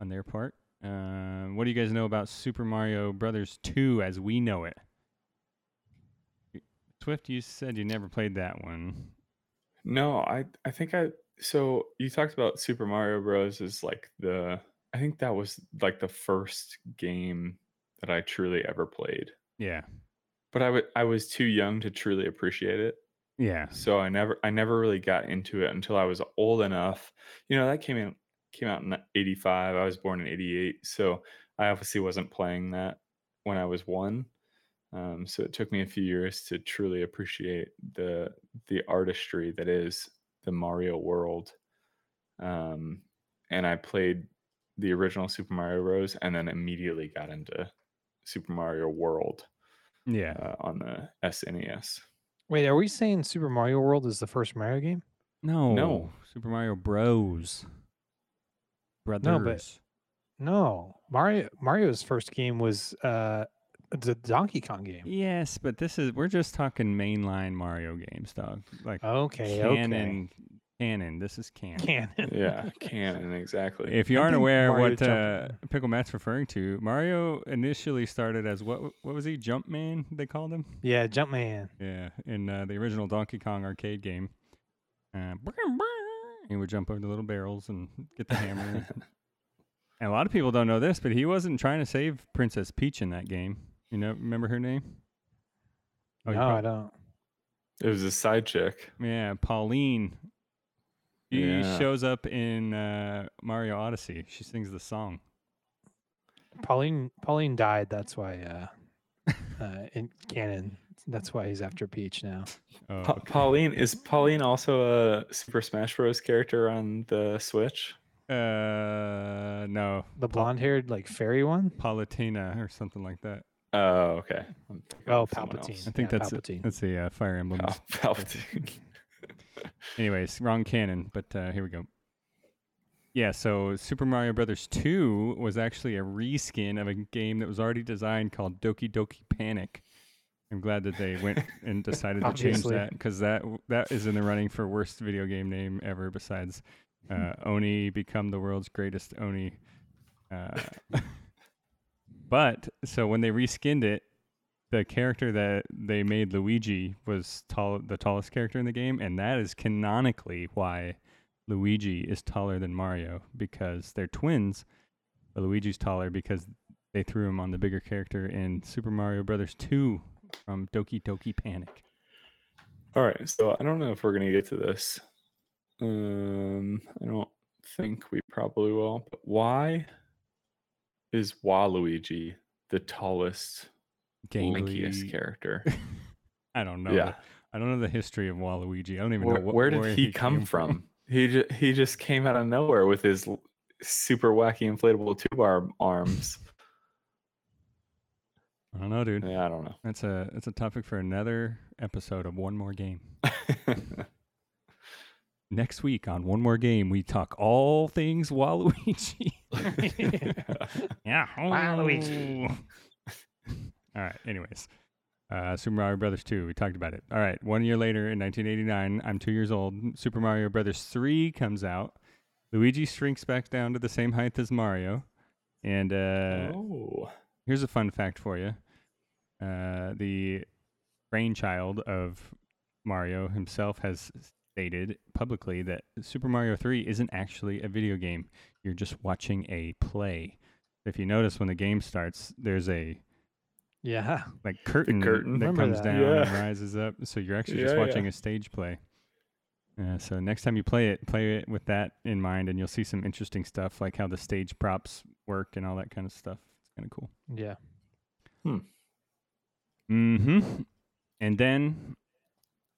D: on their part. Uh, what do you guys know about Super Mario Brothers 2 as we know it? Swift, you said you never played that one.
F: No, I I think I so you talked about Super Mario Bros. as like the I think that was like the first game that I truly ever played.
D: Yeah.
F: But I wa- I was too young to truly appreciate it.
D: Yeah.
F: so I never I never really got into it until I was old enough. You know, that came in came out in 85. I was born in 88, so I obviously wasn't playing that when I was 1. Um, so it took me a few years to truly appreciate the the artistry that is the Mario world. Um, and I played the original Super Mario Bros. and then immediately got into Super Mario World
D: Yeah.
F: uh, on the SNES.
E: Wait, are we saying Super Mario World is the first Mario game?
D: No. No, Super Mario Bros. Brothers.
E: No, but- No, Mario Mario's first game was uh the Donkey Kong game.
D: Yes, but this is we're just talking mainline Mario games, dog. Like
E: Okay,
D: canon, canon. This is canon.
E: Canon.
F: Yeah, canon exactly.
D: If you
E: I
D: aren't aware
E: Mario
D: what uh, Pickle Matt's referring to, Mario initially started as what? What was he? Jumpman? They called him.
E: Yeah, Jumpman.
D: Yeah, in uh, the original Donkey Kong arcade game. Uh, he would jump over the little barrels and get the hammer. and a lot of people don't know this, but he wasn't trying to save Princess Peach in that game. You know, remember her name? Oh, you
E: no,
D: prob-
E: I don't.
F: it was a side chick.
D: Yeah, Pauline. She
F: Yeah.
D: shows up in uh, Mario Odyssey. She sings the song.
E: Pauline Pauline died. That's why uh, uh in canon. That's why he's after Peach now.
D: Oh,
F: Pa- Pauline is Pauline also a Super Smash Bros. character on the Switch?
D: Uh, no,
E: The blonde haired like fairy one.
D: Palatina or something like that.
F: Oh, okay.
E: Oh, Palpatine.
F: else.
D: I think
E: Yeah,
D: that's
E: Palpatine.
D: that's the uh, Fire Emblem.
F: Pal- Palpatine.
D: Anyways, wrong canon, but uh, here we go. Yeah, so Super Mario Brothers 2 was actually a reskin of a game that was already designed called Doki Doki Panic. I'm glad that they went and decided to change that because that that is in the running for worst video game name ever. Besides uh, Oni become the world's greatest Oni. Uh, but so when they reskinned it, the character that they made Luigi was tall, the tallest character in the game, and that is canonically why Luigi is taller than Mario because they're twins. But Luigi's taller because they threw him on the bigger character in Super Mario Brothers 2 from Doki Doki Panic.
F: All right, so I don't know if we're gonna get to this. Um, I don't think we probably will. But why is Waluigi the tallest,
D: Gangly.
F: character?
D: I don't know.
F: yeah.
D: the- I don't know the history of Waluigi. I don't even
F: Where,
D: know wh-
F: where did he, come
D: came
F: from? He ju- he just came out of nowhere with his super wacky inflatable tube arm arms.
D: I don't know, dude.
F: yeah, I don't know.
D: That's a that's a topic for another episode of One More Game. Next week on One More Game, we talk all things Waluigi. yeah,
E: Waluigi.
D: All right. Anyways, uh, Super Mario Brothers 2. We talked about it. All right. One year later, in 1989, I'm two years old. Super Mario Brothers 3 comes out. Luigi shrinks back down to the same height as Mario, and uh,
F: oh,
D: Here's a fun fact for you. Uh, the brainchild of Mario himself has stated publicly that Super Mario 3 isn't actually a video game. You're just watching a play. If you notice when the game starts, there's a
E: Yeah.
D: like curtain,
F: curtain.
D: that
E: Remember
D: comes
E: that.
D: down and rises up. So you're actually just watching
F: yeah.
D: a stage play. Uh, so next time you play it, play it with that in mind, and you'll see some interesting stuff like how the stage props work and all that kind of stuff. It's kind of cool.
E: Yeah.
D: Mm-hmm. And then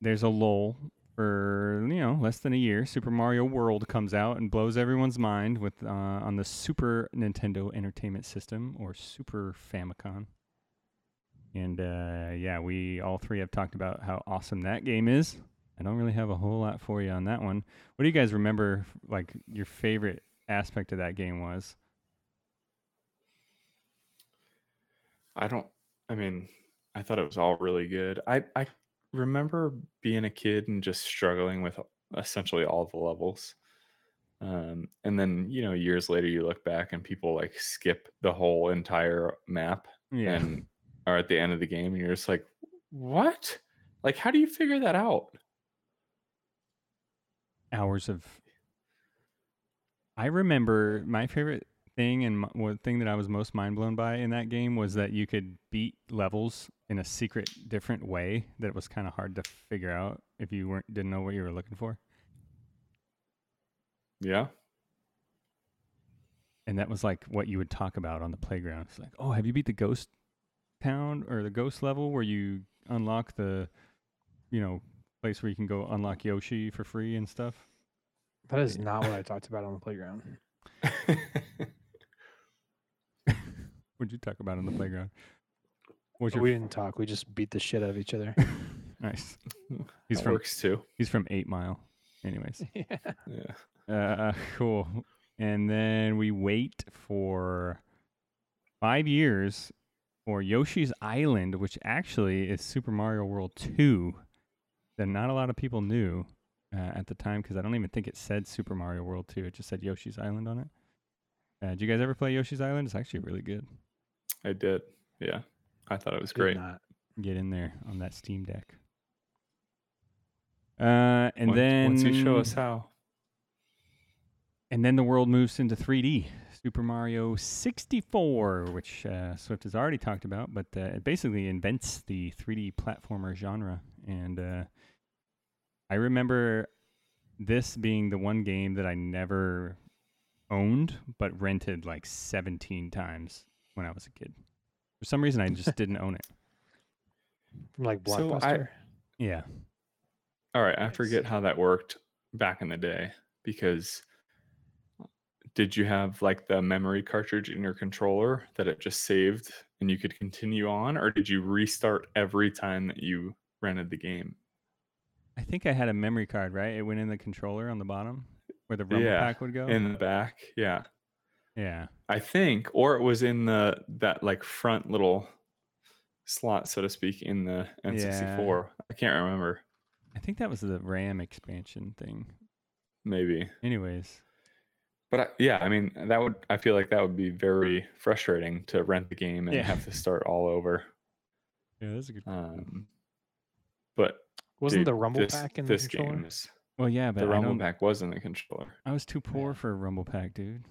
D: there's a lull for you know less than a year. Super Mario World comes out and blows everyone's mind with uh, on the Super Nintendo Entertainment System or Super Famicom. And uh, yeah, we all three have talked about how awesome that game is. I don't really have a whole lot for you on that one. What do you guys remember? Like your favorite aspect of that game was?
F: I don't. I mean, I thought it was all really good. I I remember being a kid and just struggling with essentially all the levels. Um, and then you know, years later, you look back and people like skip the whole entire map
D: Yeah.
F: and are at the end of the game, and you're just like, what? Like, how do you figure that out?
D: hours of I remember my favorite thing and one thing that I was most mind blown by in that game was that you could beat levels in a secret, different way that was kind of hard to figure out if you weren't didn't know what you were looking for.
F: Yeah.
D: And that was like what you would talk about on the playground. It's like, oh, have you beat the ghost town or the ghost level where you unlock the, you know, place where you can go unlock Yoshi for free and stuff?
E: That is not what I talked about on the playground.
D: What'd you talk about on the playground? What's your
E: we didn't talk. We just beat the shit out of each other.
D: nice? He's
F: that
D: from
F: works too.
D: he's from Eight Mile. Anyways,
E: yeah.
F: Yeah.
D: uh, cool. And then we wait for five years for Yoshi's Island, which actually is Super Mario World 2 that not a lot of people knew uh, at the time because I don't even think it said Super Mario World 2. It just said Yoshi's Island on it. Uh, did you guys ever play Yoshi's Island? It's actually really good.
F: I did. Yeah. I thought it was
E: Did
F: great.
E: not.
D: Get in there on that Steam Deck. Uh, and
F: Once-
D: then
F: once you show us how.
D: And then the world moves into 3D. Super Mario 64, which uh, Swift has already talked about, but uh, it basically invents the 3D platformer genre. And uh, I remember this being the one game that I never owned, but rented like 17 times when I was a kid. For some reason, I just didn't own it.
E: From like
F: So I-
E: Blockbuster.
D: Yeah.
F: All right, I forget how that worked back in the day because did you have like the memory cartridge in your controller that it just saved and you could continue on or did you restart every time that you rented the game?
D: I think I had a memory card, right? It went in the controller on the bottom where the rumble
F: Yeah,
D: pack would go.
F: In the back, yeah.
D: yeah.
F: I think or it was in the that like front little slot so to speak in the N64. I can't remember.
D: I think that was the RAM expansion thing.
F: Maybe.
D: Anyways,
F: But I, yeah, I mean, that would I feel like that would be very frustrating to rent the game and
D: Yeah.
F: have to start all over.
D: yeah, that's a good.
F: Um, but
E: Wasn't
F: dude,
E: the Rumble
F: this,
E: Pack in
F: this
E: the controller?
F: game is
D: well, yeah, but
F: the
D: I,
F: Rumble
D: don't,
F: Pack was in the controller,
D: I was too poor for a Rumble Pack, dude.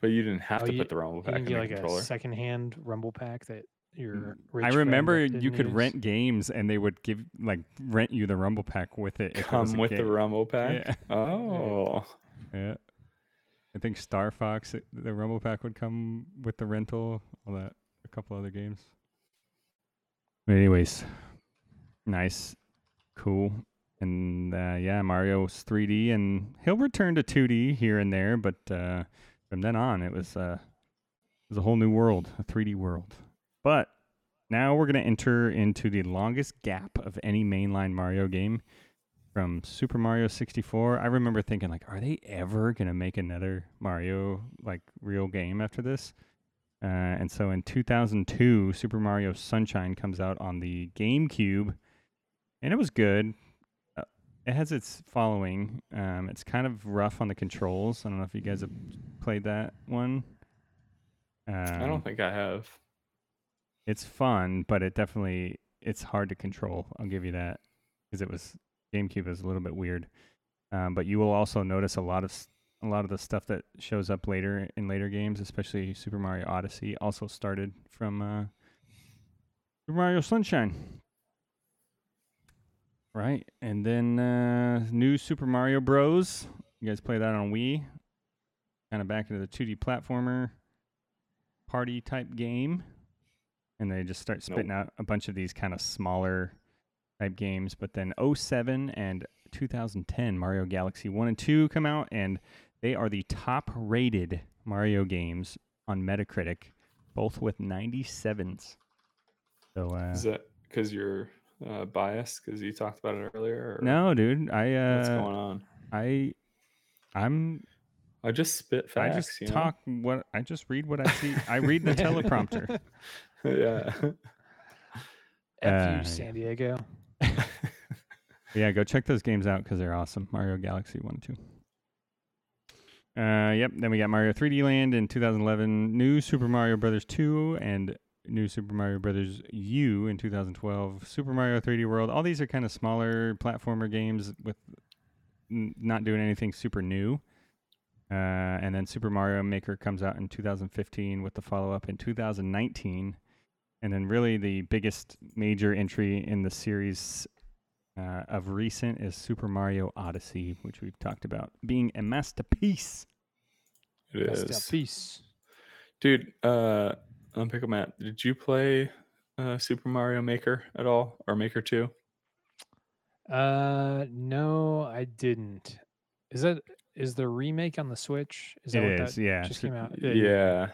F: but you didn't have
E: Oh,
F: to
E: you-
F: put the Rumble
E: You
F: Pack
E: can
F: in
E: get
F: the
E: like
F: controller.
E: a secondhand Rumble Pack that your
D: Mm,
E: rich
D: I
E: friend
D: remember you
E: didn't
D: could
E: use.
D: rent games and they would give like rent you the Rumble Pack with it. if it was
F: Come
D: a
F: with the
D: game.
F: Rumble Pack.
D: Yeah.
F: Oh,
D: Yeah. I think Star Fox, the Rumble Pack would come with the rental. All that, a couple other games. But anyways, nice, cool, and uh, yeah, Mario's 3D, and he'll return to 2D here and there, but uh, from then on, it was uh, it was a whole new world, a 3D world. But now we're gonna enter into the longest gap of any mainline Mario game from Super Mario 64. I remember thinking like, are they ever gonna make another Mario like real game after this? Uh, and so in 2002, Super Mario Sunshine comes out on the GameCube, and it was good. Uh, it has its following. Um, it's kind of rough on the controls. I don't know if you guys have played that one. Um,
F: I don't think I have.
D: it's fun, but it definitely it's hard to control. I'll give you that because it was GameCube is a little bit weird. Um, but you will also notice a lot of a lot of the stuff that shows up later in later games, especially Super Mario Odyssey, also started from uh, Super Mario Sunshine. Right, and then uh, new Super Mario Bros. You guys play that on Wii? Kind of back into the 2D platformer party type game and they just start spitting out a bunch of these kind of smaller type games. But then 07 and 2010 Mario Galaxy 1 and 2 come out, and they are the top rated Mario games on Metacritic, both with 97s. So, uh,
F: Is that because you're uh, biased because you talked about it earlier? Or
D: no, dude, I,
F: what's
D: uh,
F: going on?
D: I, I'm,
F: I just spit facts.
D: I just
F: you know?
D: talk what I just read what I see. I read the teleprompter.
F: yeah.
E: F
D: Uh,
E: you, San Diego.
D: Yeah, go check those games out because they're awesome. Mario Galaxy 1 and 2. Uh, yep, then we got Mario 3D Land in 2011, New Super Mario Brothers 2, and New Super Mario Brothers U in 2012, Super Mario 3D World. All these are kind of smaller platformer games with n- not doing anything super new. Uh, and then Super Mario Maker comes out in 2015 with the follow up in 2019. And then, really, the biggest major entry in the series uh, of recent is Super Mario Odyssey, which we've talked about being a masterpiece.
F: It
E: Rest in
F: is.
E: peace.
F: Dude, uh, on Pickle Matt, did you play uh, Super Mario Maker at all or Maker 2?
E: Uh, no, I didn't. Is that is the remake on the Switch? Is that
D: It
E: what
D: is,
E: that
D: yeah.
E: just came out?
F: Yeah.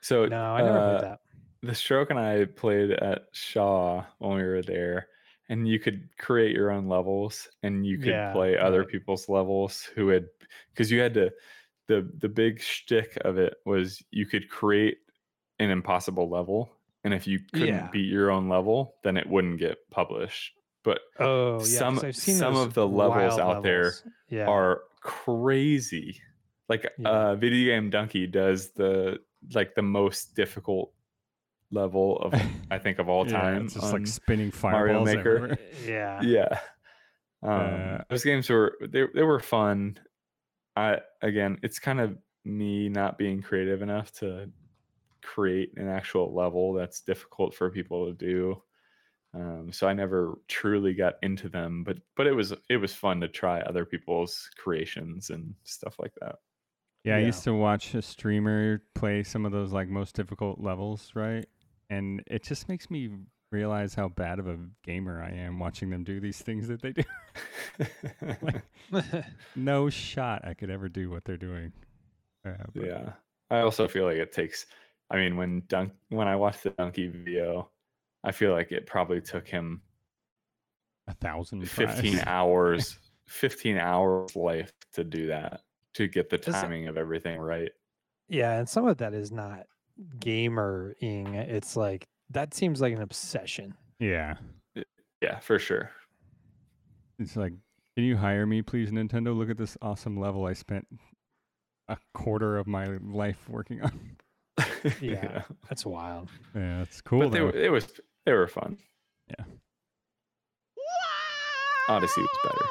F: So
E: No, I never
F: uh,
E: played that.
F: The stroke and I played at Shaw when we were there, and you could create your own levels and you could
E: Yeah,
F: play other
E: right.
F: people's levels who had because you had to the the big shtick of it was you could create an impossible level, and if you couldn't
E: Yeah.
F: beat your own level, then it wouldn't get published. But
E: Oh, yeah.
F: some- some of the levels out there.
E: Yeah.
F: are crazy. Like uh videogamedunkey does the like the most difficult level of I think of all
D: Yeah,
F: time.
D: it's just like spinning fireballs.
F: Mario Maker.
D: everywhere.
E: yeah.
F: yeah. Um,
D: Uh,
F: those games were they they were fun. I again, it's kind of me not being creative enough to create an actual level that's difficult for people to do. Um, so I never truly got into them, but but it was it was fun to try other people's creations and stuff like that.
D: Yeah, I used to watch a streamer play some of those like most difficult levels, right? And it just makes me realize how bad of a gamer I am watching them do these things that they do. Like, no shot I could ever do what they're doing. Uh, but
F: yeah, I also feel like it takes. I mean, when dunk when I watched the Dunkey video, I feel like it probably took him
D: a thousand
F: 15
D: tries.
F: hours 15 hours life to do that to get the timing of everything right
E: yeah, and some of that is not gamer-ing. It's like that seems like an obsession.
D: Yeah,
F: yeah for sure
D: it's like, can you hire me, please, Nintendo? Look at this awesome level I spent a quarter of my life working on.
E: Yeah. That's wild.
D: Yeah, it's cool.
F: but they,
D: though.
F: were- it was they were fun
D: Yeah.
F: odyssey was better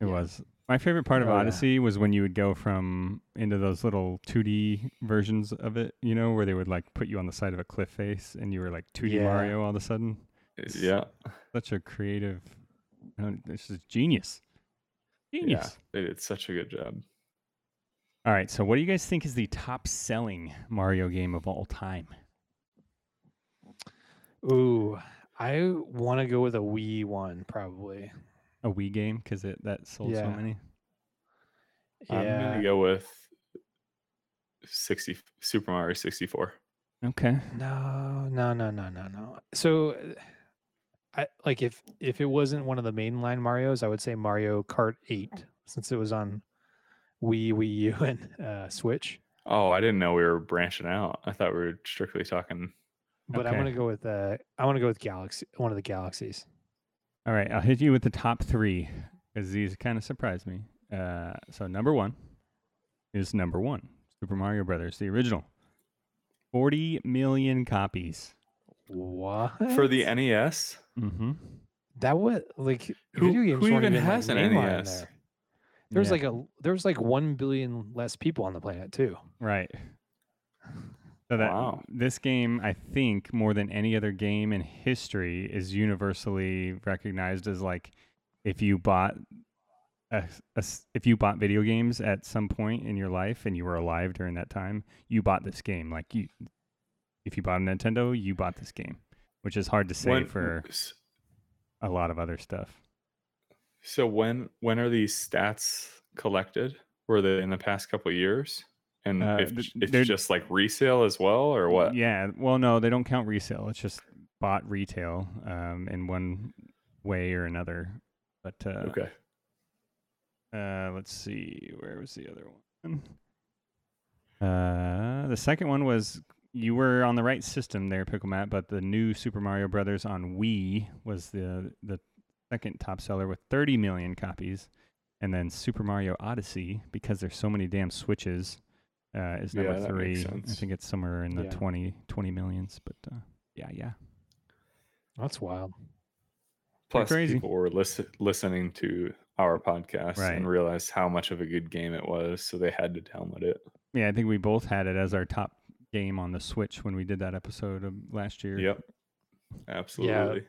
D: It was. My favorite part of
E: Oh, yeah.
D: Odyssey was when you would go from into those little 2D versions of it, you know, where they would like put you on the side of a cliff face and you were like 2D
E: Yeah.
D: Mario all of a sudden.
F: yeah
D: Such a creative, uh, this is genius. Genius.
F: yeah they did such a good job
D: All right, so what do you guys think is the top selling Mario game of all time?
E: Ooh, I want to go with a Wii one probably.
D: A Wii game because it that sold so
E: Yeah.
D: many.
F: i'm gonna go with 60 super mario 64
D: Okay.
E: No, no, no, no, no, no. So, I like if if it wasn't one of the mainline Mario's, I would say Mario Kart Eight, since it was on Wii, Wii U, and uh, Switch.
F: oh i didn't know we were branching out i thought we were strictly talking
E: But I'm
D: Okay.
E: gonna go with uh, I want to go with Galaxy, one of the Galaxies.
D: All right, I'll hit you with the top three because these kind of surprised me. Uh, so number one is number one, Super Mario Brothers, the original, forty million copies.
E: What
F: for the nes
D: Mm-hmm.
E: that was like
F: Who-
E: video games
F: who
E: weren't
F: even
E: even like,
F: has an NES?
E: there. There's like a there's like one billion less people on the planet too.
D: right. So that
F: Wow.
D: this game, I think, more than any other game in history, is universally recognized as like if you bought a, a if you bought video games at some point in your life and you were alive during that time, you bought this game. Like you, if you bought a Nintendo, you bought this game, which is hard to say
F: When-
D: for a lot of other stuff.
F: So when when are these stats collected? Were they in the past couple of years? And
D: Uh,
F: if
D: th-
F: it's just like resale as well, or what?
D: Yeah. Well, no, they don't count resale. It's just bought retail um, in one way or another. But uh,
F: Okay.
D: Uh, let's see. Where was the other one? Uh, the second one was you were on the right system there, Pickle Matt, but the new Super Mario Brothers on Wii was the the second top seller with 30 million copies, and then Super Mario Odyssey because there's so many damn Switches uh, is number
F: that
D: three. I think it's somewhere in the
E: Yeah.
D: twenty twenty millions, 20 20 millions, but uh, yeah, yeah.
E: That's wild.
F: Plus,
D: crazy.
F: people were listen, listening to our podcast
D: Right.
F: and realized how much of a good game it was, so they had to download it.
D: Yeah, I think we both had it as our top game on the Switch when we did that episode of last year.
F: Yep. Absolutely.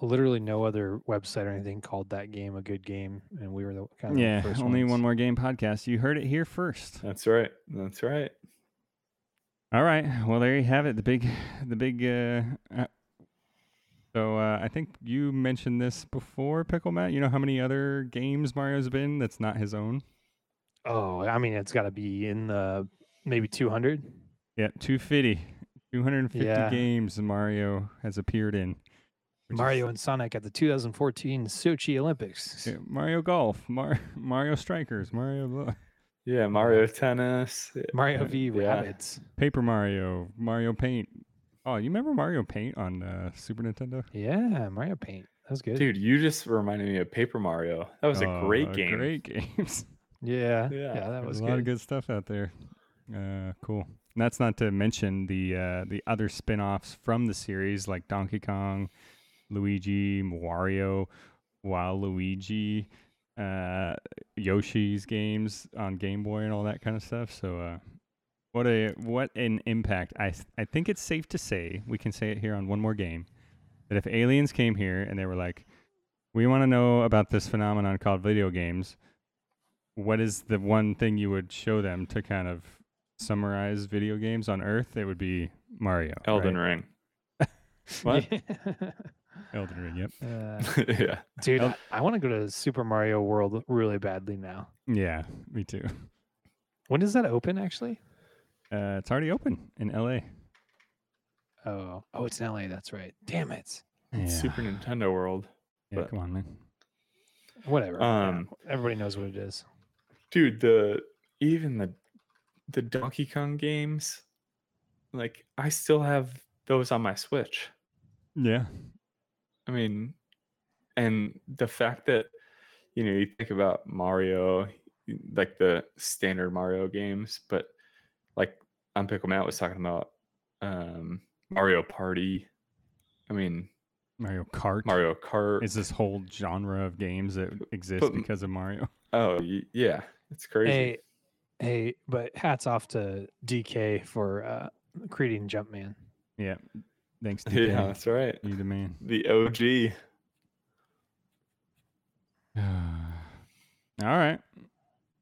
E: Literally no other website or anything called that game a good game, and we were the kind of the
D: Yeah,
E: first
D: only
E: ones.
D: one more game podcast. You heard it here first.
F: That's right. That's right.
D: All right. Well, there you have it. The big, the big. Uh, uh, so uh, I think you mentioned this before, Pickle Matt. You know how many other games Mario's been that's not his own?
E: Oh, I mean, it's got to be in the maybe 200.
D: Yeah, 250. 250
E: Yeah.
D: games Mario has appeared in. Which is-
E: Mario and Sonic at the 2014 Sochi Olympics.
D: Yeah, Mario Golf, Mar- Mario Strikers, Mario
F: Yeah, Mario Tennis.
E: Mario v
F: yeah.
E: Rabbids.
D: Paper Mario, Mario Paint. Oh, you remember Mario Paint on uh, Super Nintendo?
E: Yeah, Mario Paint. That was good.
F: Dude, you just reminded me of Paper Mario. That was a
D: Oh,
F: great game.
D: Great games.
E: Yeah,
F: Yeah,
E: yeah, that was
D: a
E: good.
D: lot of good stuff out there. Uh, cool. And that's not to mention the uh, the other spin-offs from the series like Donkey Kong, Luigi, Wario, Waluigi, uh, Yoshi's games on Game Boy and all that kind of stuff. So uh, what a what an impact. I th- I think it's safe to say we can say it here on one more game that if aliens came here and they were like, we want to know about this phenomenon called video games what is the one thing you would show them to kind of summarize video games on Earth? It would be Mario.
F: Elden
D: right?
F: Ring. What?
D: Elden Ring. Yep.
E: Uh,
F: yeah.
E: dude,
D: El-
E: I, want to go to Super Mario World really badly now.
D: Yeah, me too.
E: When does that open actually?
D: Uh, it's already open in LA.
E: Oh, oh, it's in LA. That's right. Damn it.
D: Yeah.
F: Super Nintendo World.
D: yeah,
F: but-
D: come on, man.
E: Whatever. yeah,
F: Um,
E: everybody knows what it is.
F: Dude, the even the the Donkey Kong games, like I still have those on my Switch.
D: Yeah.
F: I mean, and the fact that you know you think about Mario, like the standard Mario games, but like on Pickle Matt was talking about um, Mario Party. I mean,
D: Mario Kart.
F: Mario Kart.
D: is this whole genre of games that exist
F: but-
D: because of Mario.
F: oh yeah, it's crazy.
E: Hey, hey, but hats off to DK for uh, creating Jumpman.
D: Yeah. Thanks to
F: yeah, that's right.
D: you, the man.
F: The OG.
D: All right.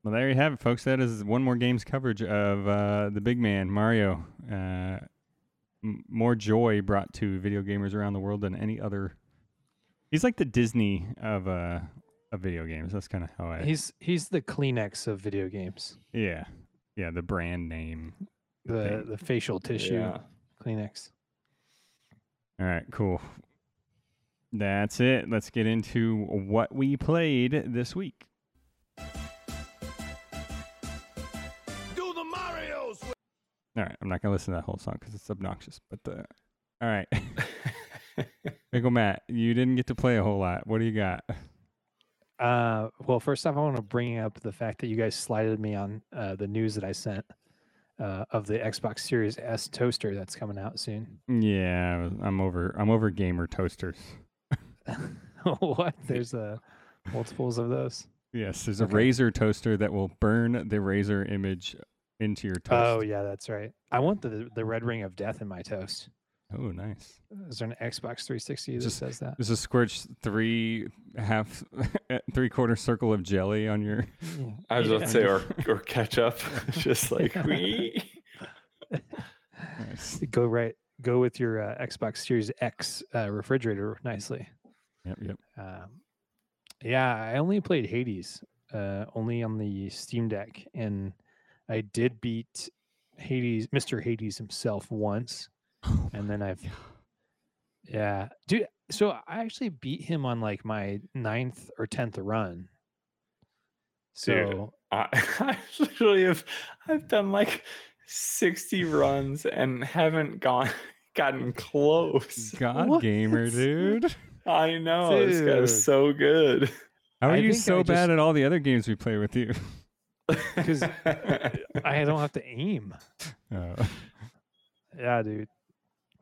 D: Well, there you have it, folks. That is one more games coverage of uh, the big man Mario. Uh, m- more joy brought to video gamers around the world than any other. He's like the Disney of uh of video games. That's kind of how I.
E: He's he's the Kleenex of video games.
D: yeah, yeah. The brand name.
E: The
D: thing.
E: the facial tissue
F: Yeah.
E: Kleenex.
D: All right, cool. That's it. Let's get into what we played this week. Do the Mario's. All right, I'm not gonna listen to that whole song because it's obnoxious. But uh, all right, Pickle Matt, you didn't get to play a whole lot. What do you got?
E: Uh, well, first off, I want to bring up the fact that you guys slided me on uh, the news that I sent uh, of the Xbox Series S toaster that's coming out soon.
D: Yeah, I'm over. I'm over gamer toasters.
E: what? There's uh, multiples of those.
D: Yes, there's a
E: Okay.
D: Razer toaster that will burn the Razer image into your toast.
E: Oh yeah, that's right. I want the the red ring of death in my toast.
D: Oh, nice.
E: Is there an Xbox 360 that
D: Just-
E: says that?
D: There's a squirt three half, three quarter circle of jelly on your.
E: Yeah.
F: I was about to say, or or ketchup, just like wee.
D: Nice.
E: go right. Go with your uh, Xbox Series X uh, refrigerator nicely.
D: Yep, yep.
E: Um, yeah, I only played Hades, uh, only on the Steam Deck, and I did beat Hades, Mr. Hades himself once,
D: Oh
E: and then I've, yeah, dude. So I actually beat him on like my ninth or tenth run. So
F: I, I literally have I've done like 60 runs and haven't gone gotten close.
D: God
E: What?
D: gamer, dude.
F: I know this guy
E: Dude.
F: is so good.
D: How are
E: I
D: you
E: think I
D: so bad
E: just-
D: at all the other games we play with you?
E: because I don't have to aim.
D: Oh.
E: Yeah, dude.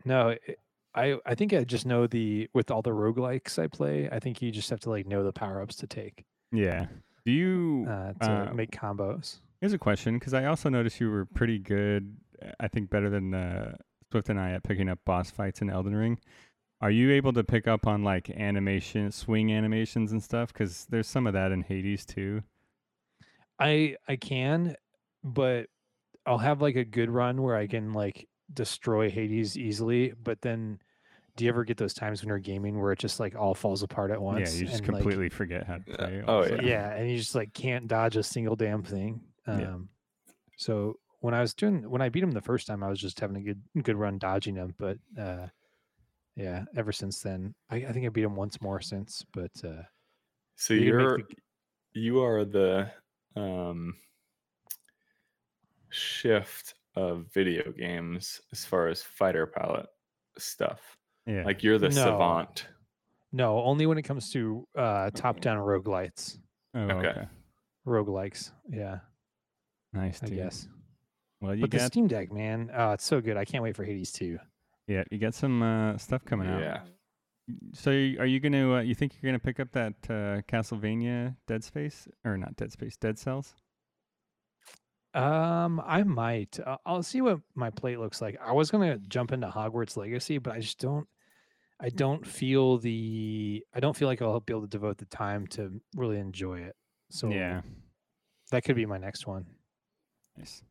E: No, it- I I think I just know the with all the roguelikes I play, I think you just have to like know the power ups to take.
D: Yeah. Do you?
E: uh, to
D: uh,
E: make combos.
D: Here's a question because I also noticed you were pretty good. I think better than uh, Swift and I at picking up boss fights in Elden Ring. Are you able to pick up on like animation, swing animations and stuff? Because there's some of that in Hades too.
E: I I can, but I'll have like a good run where I can like destroy Hades easily. But then, do you ever get those times when you're gaming where it just like all falls apart at once?
D: yeah, you just
E: and, like,
D: completely forget how to play.
F: oh,
D: all of a
F: yeah.
E: yeah, and you just like can't dodge a single damn thing. Um,
D: Yeah.
E: So when I was doing when I beat him the first time, I was just having a good good run dodging him. But uh, yeah, ever since then, I, I think I beat him once more since. But uh,
F: So
E: you
F: you're,
E: the
F: you are the um shift of video games as far as fighter pilot stuff.
D: yeah.
F: Like you're the
E: No.
F: savant.
E: no, only when it comes to uh, top down roguelites,
D: oh,
F: okay.
D: okay.
E: roguelikes. Yeah,
D: Nice,
E: I guess.
D: Well, you
E: But the Steam Deck, man, oh, it's so good. I can't wait for Hades 2.
D: yeah, you got some uh, stuff coming out.
F: Yeah.
D: So are you gonna? Uh, you think you're gonna pick up that uh, Castlevania Dead Space or not Dead Space Dead Cells?
E: Um, I might. Uh, I'll see what my plate looks like. I was gonna jump into Hogwarts Legacy, but I just don't. I don't feel the. I don't feel like I'll be able to devote the time to really enjoy it. So
D: yeah.
E: that could be my next one.
D: Nice.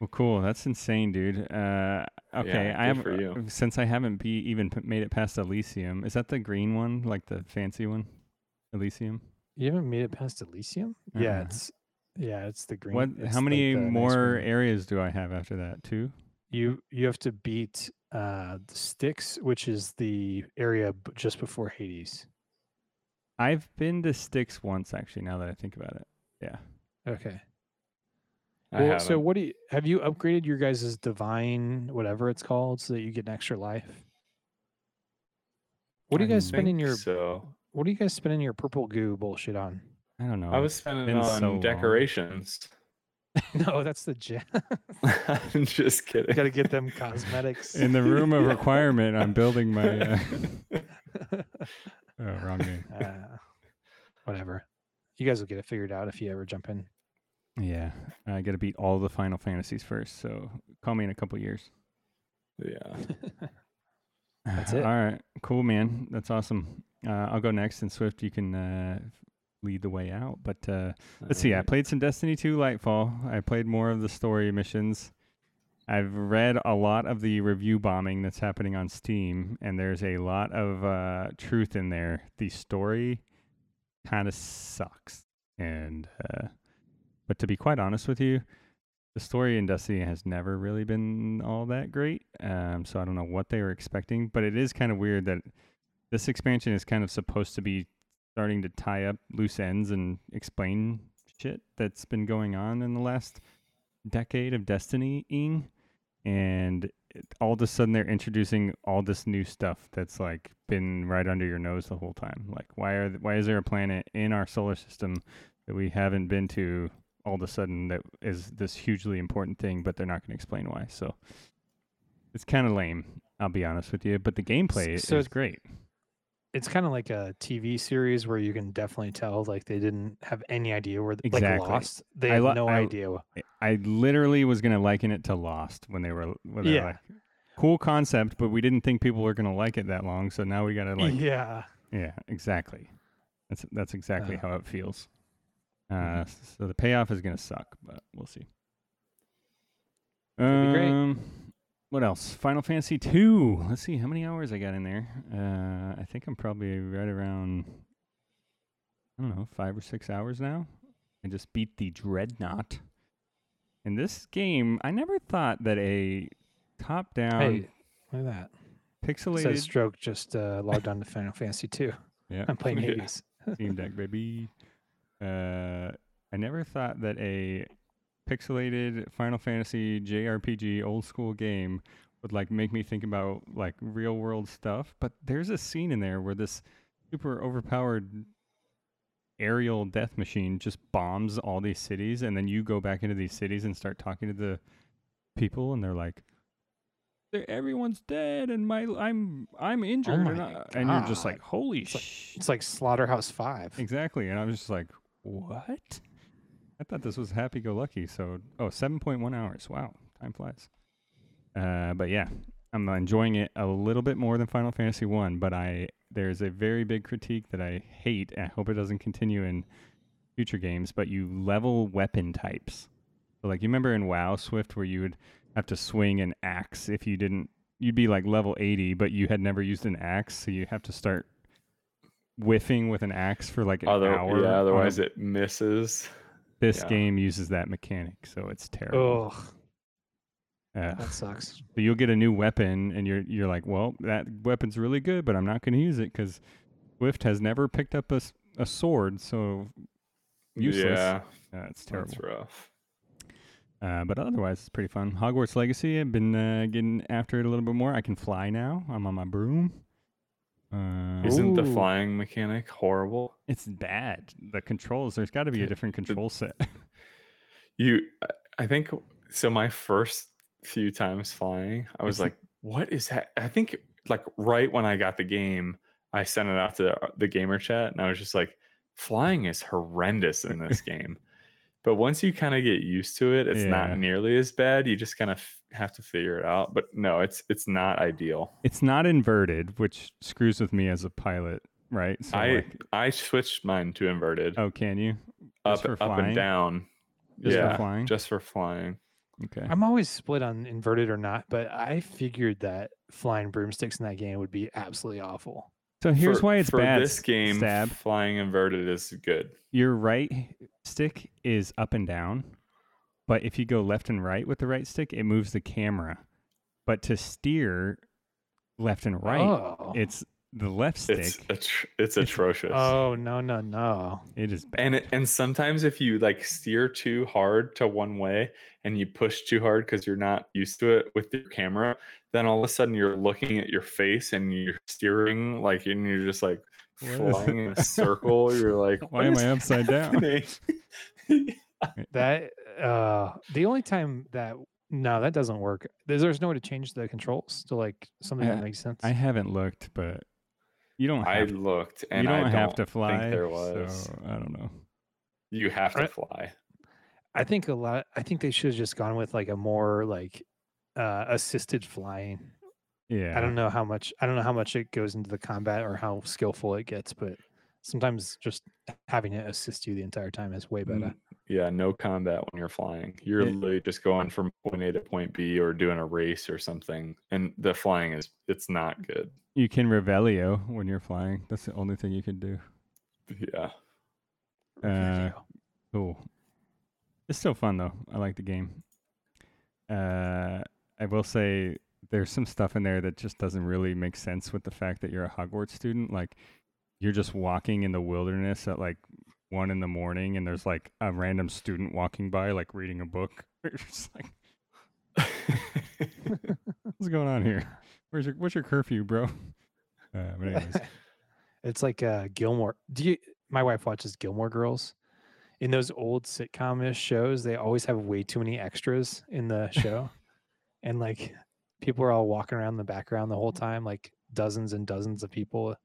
D: Well, cool. That's insane, dude. Uh, okay, I
F: good
D: have
F: for you.
D: since I haven't be even made it past Elysium. Is that the green one, like the fancy one? Elysium.
E: You haven't made it past Elysium? Yeah,
D: Uh-uh.
E: it's yeah, it's the green.
D: What? How many
E: the nice
D: more
E: one.
D: areas do I have after that? Two.
E: You you have to beat uh the Styx, which is the area just before Hades.
D: I've been to Styx once, actually. Now that I think about it. Yeah.
E: Okay.
F: I
E: Well, so what do you have you upgraded your guys' divine whatever it's called so that you get an extra life? What do you guys spending
F: think
E: your
F: so
E: what do you guys spending your purple goo bullshit on?
D: I don't know.
F: I was spending
D: been
F: on
D: so
F: decorations.
E: no, that's the gem.
F: I'm just kidding.
E: Got to get them cosmetics.
D: in the room of requirement. I'm building my. Uh, oh, wrong game.
E: uh, whatever. You guys will get it figured out if you ever jump in.
D: Yeah, I got to beat all the Final Fantasies first. So call me in a couple years.
F: yeah.
E: That's it.
D: All right, cool, man. That's awesome. Uh, I'll go next, and Swift, you can uh, lead the way out. But uh, let's see. I played some Destiny 2 Lightfall. I played more of the story missions. I've read a lot of the review bombing that's happening on Steam, and there's a lot of uh, truth in there. The story kind of sucks, and uh, but to be quite honest with you, the story in Destiny has never really been all that great. Um, so I don't know what they were expecting, but it is kind of weird that this expansion is kind of supposed to be starting to tie up loose ends and explain shit that's been going on in the last decade of Destiny-ing. And it, all of a sudden they're introducing all this new stuff that's like been right under your nose the whole time. Like why are why is there a planet in our solar system that we haven't been to all of a sudden that is this hugely important thing, but they're not going to explain why. So it's kind of lame, I'll be honest with you. But the gameplay
E: so
D: is great.
E: It's kind of like a TV series where you can definitely tell like they didn't have any idea where
D: Exactly.
E: like Lost. They
D: had
E: have
D: lo-
E: no
D: I-
E: idea.
D: I literally was going to liken it to Lost when they were, when they were
E: Yeah.
D: like, cool concept, but we didn't think people were going to like it that long. So now we got to like, yeah.
E: yeah.
D: exactly. That's that's exactly
E: Uh,
D: how it feels. Uh, So the payoff is going to suck, but we'll see.
E: be great.
D: What else? Final Fantasy two. Let's see how many hours I got in there. Uh, I think I'm probably right around. I don't know, five or six hours now. I just beat the Dreadnought. In this game, I never thought that a top-down
E: Hey, look at that.
D: pixelated.
E: Says Stroke just uh, logged on to Final Fantasy 2.
D: yeah,
E: I'm playing Hades.
D: Steam Deck, baby. Uh, I never thought that a pixelated Final Fantasy JRPG old school game would like make me think about like real world stuff. But there's a scene in there where this super overpowered aerial death machine just bombs all these cities, and then you go back into these cities and start talking to the people, and they're like, "They're- everyone's dead and my I'm I'm injured oh
E: my
D: and, I- and you're just like holy
E: It's like- It's like Slaughterhouse Five.
D: exactly and I was just like what I thought this was happy go lucky so oh 7.1 hours. Wow time flies. Uh but yeah I'm enjoying it a little bit more than Final Fantasy 1 but I there's a very big critique that I hate I hope it doesn't continue in future games but you level weapon types. So like you remember in WoW Swift where you would have to swing an axe if you didn't you'd be like level 80 but you had never used an axe so you have to start whiffing with an axe for like an
F: Other,
D: hour
F: yeah,
D: on a-
F: otherwise it misses.
D: This
F: yeah.
D: game uses that mechanic so it's terrible
E: Oh,
D: Uh,
E: that sucks.
D: so you'll get a new weapon and you're you're like well that weapon's really good but i'm not going to use it because swift has never picked up a, a sword so Useless.
F: Yeah,
D: uh, it's terrible
F: that's rough.
D: Uh, but otherwise, it's pretty fun. Hogwarts Legacy, I've been uh, getting after it a little bit more. I can fly now. I'm on my broom. Uh,
F: Isn't the
E: Ooh.
F: flying mechanic horrible?
D: it's bad. The controls, there's got to be a different control set.
F: You, I- I think so. My first few times flying, I was
D: It's-
F: like, "What is that?" I think like right when I got the game, I sent it out to the gamer chat, and I was just like, "Flying is horrendous in this game." But once you kind of get used to it, it's
D: Yeah.
F: not nearly as bad. You just kind of have to figure it out. But no, it's it's not ideal.
D: it's not inverted, which screws with me as a pilot, right? So
F: I
D: like,
F: I switched mine to inverted,
D: oh, can you?
F: up
D: just for
F: up and down.
D: Just for
F: yeah,
D: flying?
F: just for flying.
D: Okay.
E: I'm always split on inverted or not, but I figured that flying broomsticks in that game would be absolutely awful.
D: So here's
F: for,
D: why it's
F: for
D: bad.
F: this game.
D: Stab.
F: Flying inverted is good.
D: Your right stick is up and down, but if you go left and right with the right stick, it moves the camera. But to steer left and right,
E: Oh.
D: it's the left stick.
F: It's atr- it's atrocious.
E: Oh no no no!
D: it is bad.
F: and it, and sometimes if you like steer too hard to one way and you push too hard because you're not used to it with your camera, then all of a sudden you're looking at your face and you're steering like and you're just like
D: What is-
F: flying in a circle. You're like,
D: Why am I upside down?"
F: happening?"
E: That uh, the only time that no, that doesn't work. There's, there's no way to change the controls to like something
D: I-
E: that makes sense.
D: I haven't looked, but you don't
F: I
D: have,
F: looked and
D: you don't,
F: I
D: have
F: don't
D: to fly.
F: think there was.
D: So I don't know.
F: You have to
E: Right.
F: fly.
E: I think a lot. I think they should have just gone with like a more like uh, assisted flying.
D: Yeah.
E: I don't know how much. I don't know how much it goes into the combat or how skillful it gets, but sometimes just having it assist you the entire time is way better.
F: N- Yeah, no combat when you're flying. You're
D: It-
F: literally just going from point A to point B or doing a race or something. And the flying is it's not good.
D: You can revelio when you're flying. That's the only thing you can do.
F: Yeah.
D: Uh, cool. It's still fun though. I like the game. Uh, I will say there's some stuff in there that just doesn't really make sense with the fact that you're a Hogwarts student. Like you're just walking in the wilderness at like one in the morning, and there's like a random student walking by, like reading a book. You're just like, what's going on here? Where's your what's your curfew, bro? Uh, but anyways,
E: it's like uh, Gilmore. Do you? My wife watches Gilmore Girls. In those old sitcom-ish shows, they always have way too many extras in the show, and like people are all walking around in the background the whole time, like dozens and dozens of people.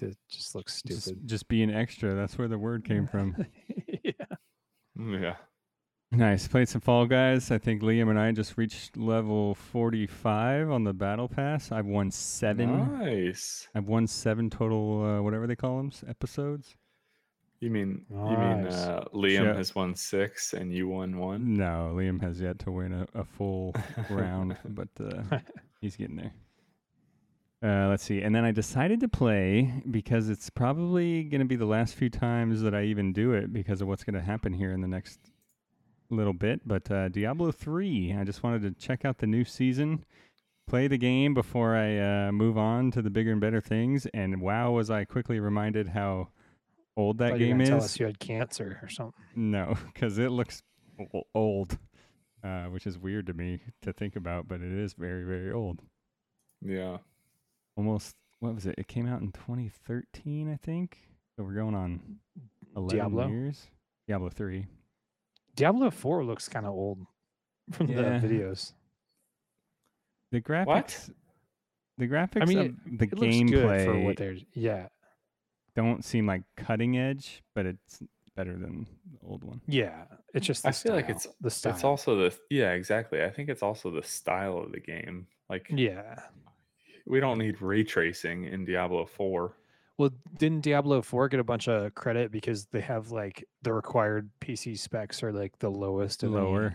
E: It just looks
D: just,
E: stupid.
D: just being extra. That's where the word came from.
E: yeah.
F: yeah.
D: Nice. Played some Fall Guys. I think Liam and I just reached level 45 on the Battle Pass. I've won seven.
F: Nice.
D: I've won seven total, uh, whatever they call them, episodes.
F: You mean you mean uh, Liam
D: Sure.
F: has won six and you won one?
D: No, Liam has yet to win a, a full round, but uh, he's getting there. Uh, let's see. And then I decided to play because it's probably going to be the last few times that I even do it because of what's going to happen here in the next little bit. But uh, Diablo 3, I just wanted to check out the new season, play the game before I uh, move on to the bigger and better things. And wow, was I quickly reminded how old that
E: Thought you
D: game is.
E: Tell us you had cancer or something.
D: No, because it looks old, uh, which is weird to me to think about, but it is very, very old.
F: Yeah.
D: Almost, what was it? It came out in 2013, I think. So we're going on 11
E: Diablo?
D: years. Diablo 3.
E: Diablo Four looks kind of old from
D: Yeah.
E: the videos.
D: The graphics. what? The graphics
E: I mean,
D: of
E: it,
D: the
E: it looks good
D: gameplay
E: for what they're. Yeah,
D: don't seem like cutting edge, but it's better than the old one.
E: yeah. It's just. The
F: I feel like it's
E: the style.
F: It's also the yeah, exactly. I think it's also the style of the game. Like
E: Yeah.
F: We don't need ray tracing in Diablo 4.
E: Well, didn't Diablo 4 get a bunch of credit because they have like the required PC specs are like the lowest of any
D: Lower.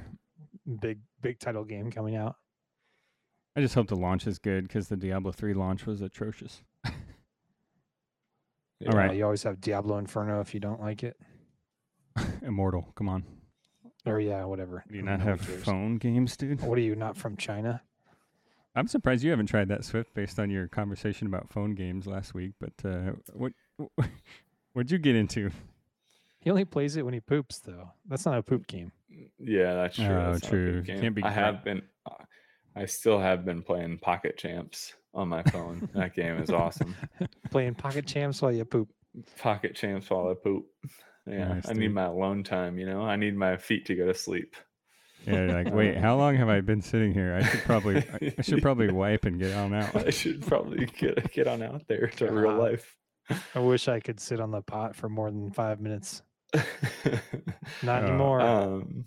E: big big title game coming out?
D: I just hope the launch is good because the Diablo 3 launch was atrocious.
F: Yeah.
D: All right.
E: You always have Diablo Inferno if you don't like it.
D: Immortal, come on.
E: Or yeah, whatever.
D: Do you not
E: knows
D: have
E: yours.
D: phone games, dude?
E: What are you not from China?
D: I'm surprised you haven't tried that Swift based on your conversation about phone games last week. But uh, what what'd you get into?
E: He only plays it when he poops though. That's not a poop game.
F: Yeah, that's true.
D: Oh,
F: that's
D: true.
F: game.
D: Can't be
F: I
D: great.
F: have been uh, I still have been playing Pocket Champs on my phone. that game is awesome.
E: Playing pocket champs while you poop.
F: Pocket Champs while I poop. Yeah,
D: Nice,
F: I need my alone time, you know. I need my feet to go to sleep.
D: Yeah, you're like, wait, how long have I been sitting here? I should probably I, I should probably wipe and get on out.
F: I should probably get get on out there to real life.
E: I wish I could sit on the pot for more than five minutes. Not
D: Uh,
E: anymore.
F: Um,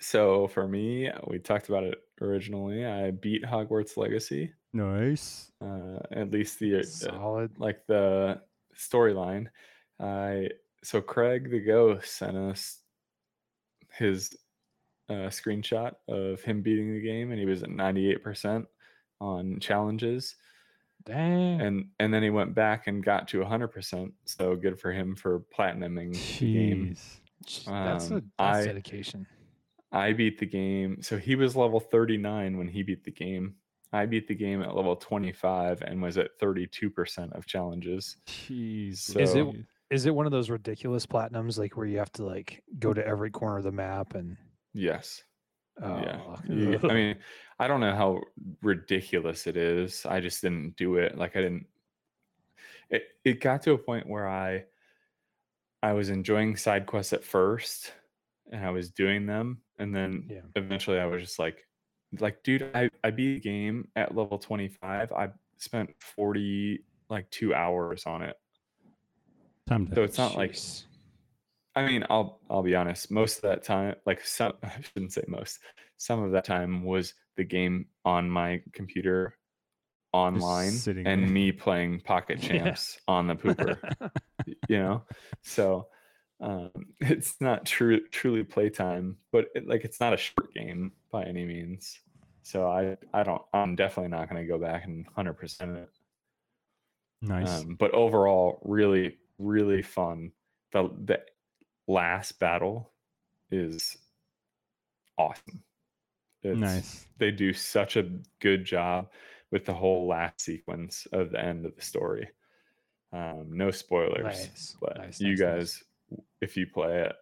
F: so for me, we talked about it originally. I beat Hogwarts Legacy,
D: Nice.
F: uh, at least the uh,
E: Solid.
F: like the storyline. I so Craig the Ghost sent us his uh, screenshot of him beating the game, and he was at ninety eight percent on challenges,
E: Dang.
F: and and then he went back and got to hundred percent. So good for him for platinuming the game.
D: Jeez.
E: Ch- that's a
F: um,
E: that's
F: I-
E: dedication.
F: I beat the game. So he was level 39 when he beat the game. I beat the game at level 25 and was at 32% of challenges.
D: Jeez.
E: Is it-
D: Louise.
E: Is it one of those ridiculous platinums like where you have to like go to every corner of the map and
F: Yes.
E: oh,
F: yeah. I mean, I don't know how ridiculous it is. I just didn't do it. Like I didn't it it got to a point where I I was enjoying side quests at first and I was doing them and then
E: Yeah.
F: eventually I was just like like dude, I I beat the game at level 25. I spent 40 like 2 hours on it.
D: Time to
F: So it's not like. I mean, I'll I'll be honest. Most of that time, like some, I shouldn't say most. Some of that time was the game on my computer online and
D: there.
F: me playing Pocket
E: Yeah.
F: Champs on the pooper. you know, so um, it's not true truly playtime, but it, like it's not a short game by any means. So I I don't I'm definitely not going to go back and hundred percent it.
D: nice.
F: Um, but overall, really, really fun. The the last battle is awesome. It's,
D: nice.
F: They do such a good job with the whole last sequence of the end of the story. Um, no spoilers,
E: Nice,
F: but
E: nice,
F: you
E: nice, nice.
F: guys, if you play it,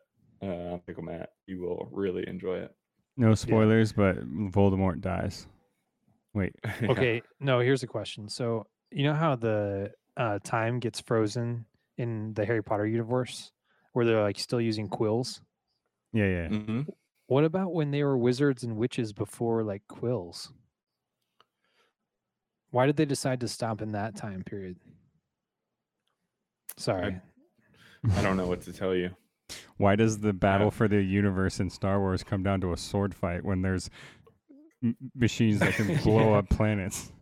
F: uh, Pickle Matt, you will really enjoy it.
D: No spoilers, but Voldemort dies. Wait.
E: Okay, no, here's a question. So, you know how the uh, time gets frozen in the Harry Potter universe where they're like still using quills?
D: Yeah, yeah.
F: Mhm.
E: What about when they were wizards and witches before like quills? Why did they decide to stop in that time period? Sorry.
F: I don't know what to tell you.
D: Why does the battle for the universe in Star Wars come down to a sword fight when there's m- machines that can blow
E: Yeah.
D: up planets?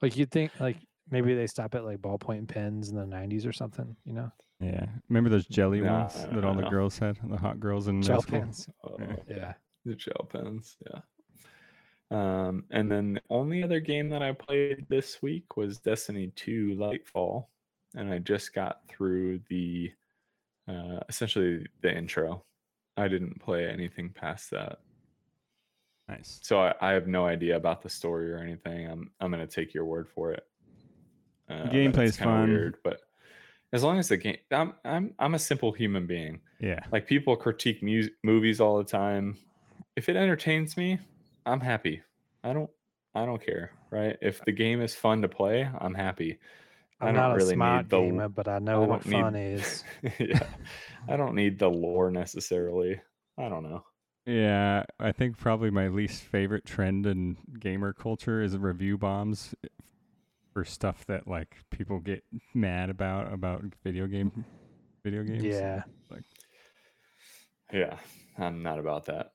E: Like you'd think like maybe they stop at like ballpoint pens in the 90s or something, you know?
D: Yeah. Remember those jelly
F: Nah,
D: ones
F: I
D: that
F: don't
D: all the girls had? The hot girls in
E: Gel
D: middle school?
E: pens.
F: Oh,
D: Yeah.
E: Yeah.
F: The gel pens, yeah. Um, and then the only other game that I played this week was Destiny 2 Lightfall, and I just got through the uh, essentially the intro. I didn't play anything past that,
D: Nice.
F: so I, I have no idea about the story or anything. I'm I'm gonna take your word for it. Uh, that it's
D: gameplay's fun.
F: weird, but as long as the game, I'm I'm I'm a simple human being.
D: Yeah.
F: like people critique mu- movies all the time. If it entertains me i'm happy. I don't i don't care right? If the game is fun to play i'm happy. I
E: I'm
F: don't
E: not a
F: really
E: smart
F: need the-
E: gamer, but I know
F: I
E: what
F: don't need-
E: fun is.
F: yeah. I don't need the lore necessarily. I don't know.
D: Yeah, I think probably my least favorite trend in gamer culture is review bombs for stuff that like people get mad about about video game video games.
E: Yeah.
F: Yeah, I'm not about that.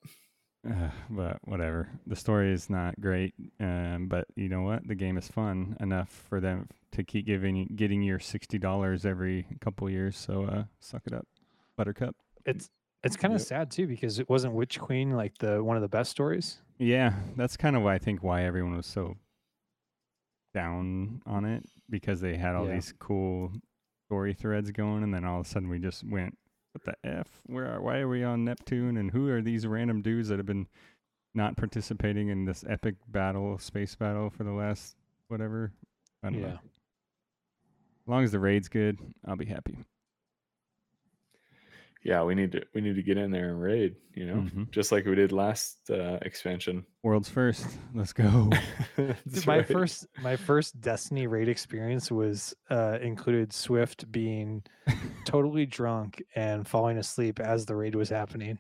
D: Uh, but whatever. The story is not great, um, but you know what? The game is fun enough for them to keep giving you- getting your sixty dollars every couple years. So uh, suck it up, Buttercup.
E: It's it's kind of
D: Yep.
E: sad too because it wasn't Witch Queen like the one of the best stories.
D: Yeah, that's kind of why I think why everyone was so down on it because they had all
E: Yeah.
D: these cool story threads going, and then all of a sudden we just went, "What the f? Where? Are, why are we on Neptune? And who are these random dudes that have been not participating in this epic battle, space battle for the last whatever? I don't know.
E: Yeah.
D: As long as the raid's good, I'll be happy.
F: Yeah, we need to we need to get in there and raid. You know,
D: Mhm.
F: just like we did last uh, expansion.
D: World's first. Let's go.
E: My
F: right.
E: first my first Destiny raid experience was uh, included Swift being totally drunk and falling asleep as the raid was happening,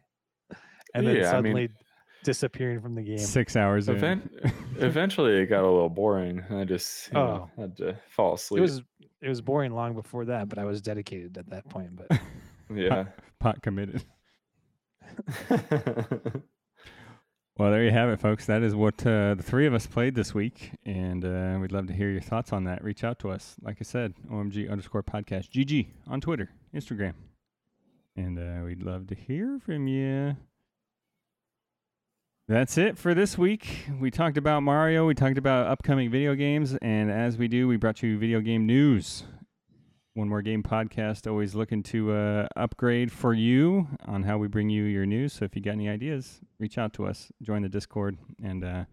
E: and then
F: Yeah, I mean-
E: suddenly disappearing from the game.
D: Six hours in.
F: Event- eventually, it got a little boring. I just you know,
E: Oh.
F: had to fall asleep
E: It
F: asleep.
E: was it was boring long before that, but I was dedicated at that point. But
F: yeah.
D: Pot committed. Well, there you have it, folks. That is what uh, the three of us played this week, and uh, we'd love to hear your thoughts on that. Reach out to us, like I said, OMG underscore podcast, GG on Twitter, Instagram, and uh, we'd love to hear from you. That's it for this week. We talked about Mario, we talked about upcoming video games, and as we do, we brought you video game news. One More Game podcast, always looking to uh, upgrade for you on how we bring you your news. So if you got any ideas, reach out to us, join the Discord, and uh,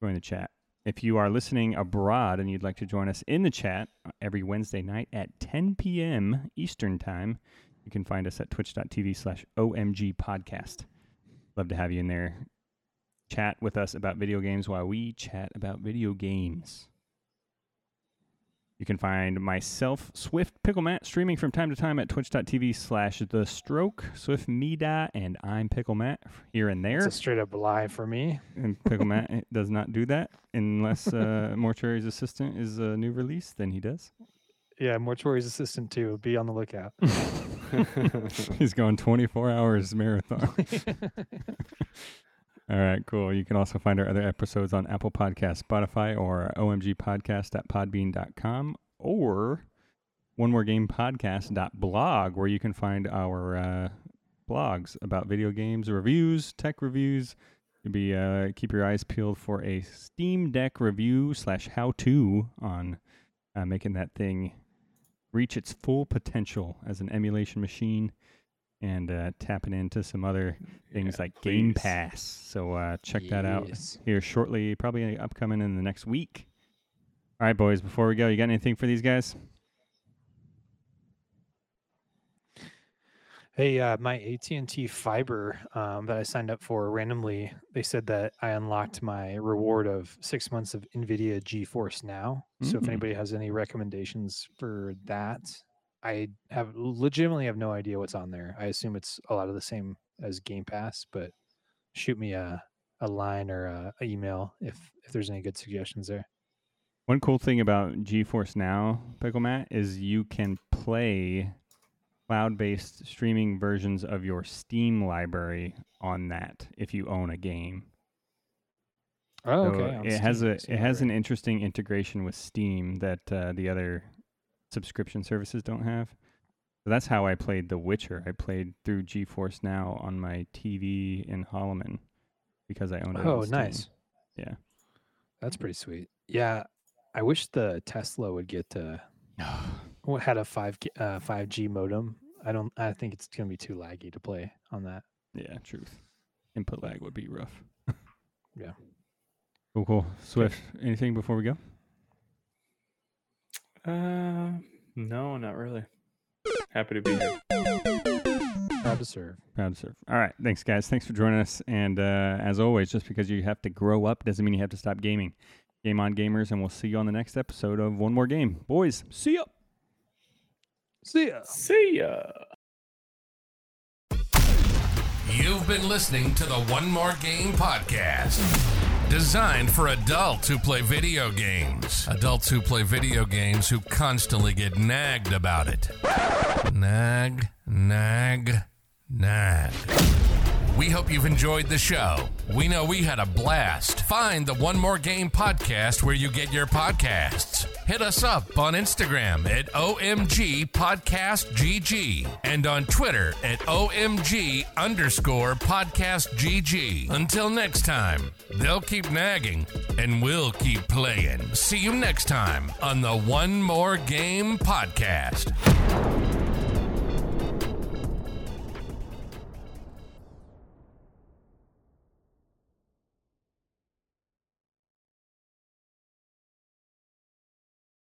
D: join the chat. If you are listening abroad and you'd like to join us in the chat uh, every Wednesday night at 10 p.m. Eastern Time, you can find us at twitch.tv slash OMG podcast. Love to have you in there. Chat with us about video games while we chat about video games. You can find myself, Swift Pickle Matt, streaming from time to time at twitch.tv slash the stroke, Swift Mida, and I'm Pickle Matt here and there.
E: it's a straight up lie for me.
D: And Pickle Matt does not do that unless uh, Mortuary's Assistant is a new release, then he does.
E: Yeah, Mortuary's assistant too. Be on the lookout.
D: He's going 24 hours marathon. All right, cool. You can also find our other episodes on Apple Podcasts, Spotify, or omgpodcast at podbean.com or one more game podcast.blog, where you can find our uh, blogs about video games, reviews, tech reviews. You'll be uh, keep your eyes peeled for a Steam Deck review slash how to on uh, making that thing reach its full potential as an emulation machine and uh, tapping into some other things
F: Yeah,
D: like Game. Pass. So uh, check that out here shortly, probably upcoming in the next week. All right, boys. Before we go, you got anything for these guys?
E: Hey, uh, my AT and T fiber um, that I signed up for randomly, they said that I unlocked my reward of six months of NVIDIA GeForce Now. So if
D: Mm.
E: anybody has any recommendations for that, I have legitimately have no idea what's on there. I assume it's a lot of the same as Game Pass, but shoot me a, a line or a, a email if if there's any good suggestions there.
D: One cool thing about GeForce Now, Pickle Matt, is you can play cloud-based streaming versions of your Steam library on that if you own a game.
E: Oh,
D: So
E: okay.
D: it has a
E: Steam
D: it has an interesting integration with Steam that uh, the other subscription services don't have. So that's how I played The Witcher. I played through GeForce Now on my TV in Holloman because I owned it.
E: Oh, nice.
D: Yeah.
E: That's pretty sweet. Yeah, I wish the Tesla would get uh, had a five uh, five G modem. I don't. I think it's gonna be too laggy to play on that.
D: Yeah, truth. Input lag would be rough.
E: Yeah.
D: Cool, cool. Swift, anything before we go?
F: Uh, no, not really. Happy to be here.
E: Proud to serve.
D: Proud to serve. All right. Thanks, guys. Thanks for joining us. And uh, as always, just because you have to grow up doesn't mean you have to stop gaming. Game on, gamers, and we'll see you on the next episode of One More Game. Boys, see ya.
E: See ya.
F: See ya.
A: You've been listening to the One More Game podcast. Designed for adults who play video games. Adults who play video games who constantly get nagged about it. Nag, nag, nag. We hope you've enjoyed the show. We know we had a blast. Find the One More Game podcast where you get your podcasts. Hit us up on Instagram at OMG Podcast GG and on Twitter at OMG underscore Podcast GG. Until next time, they'll keep nagging and we'll keep playing. See you next time on the One More Game podcast.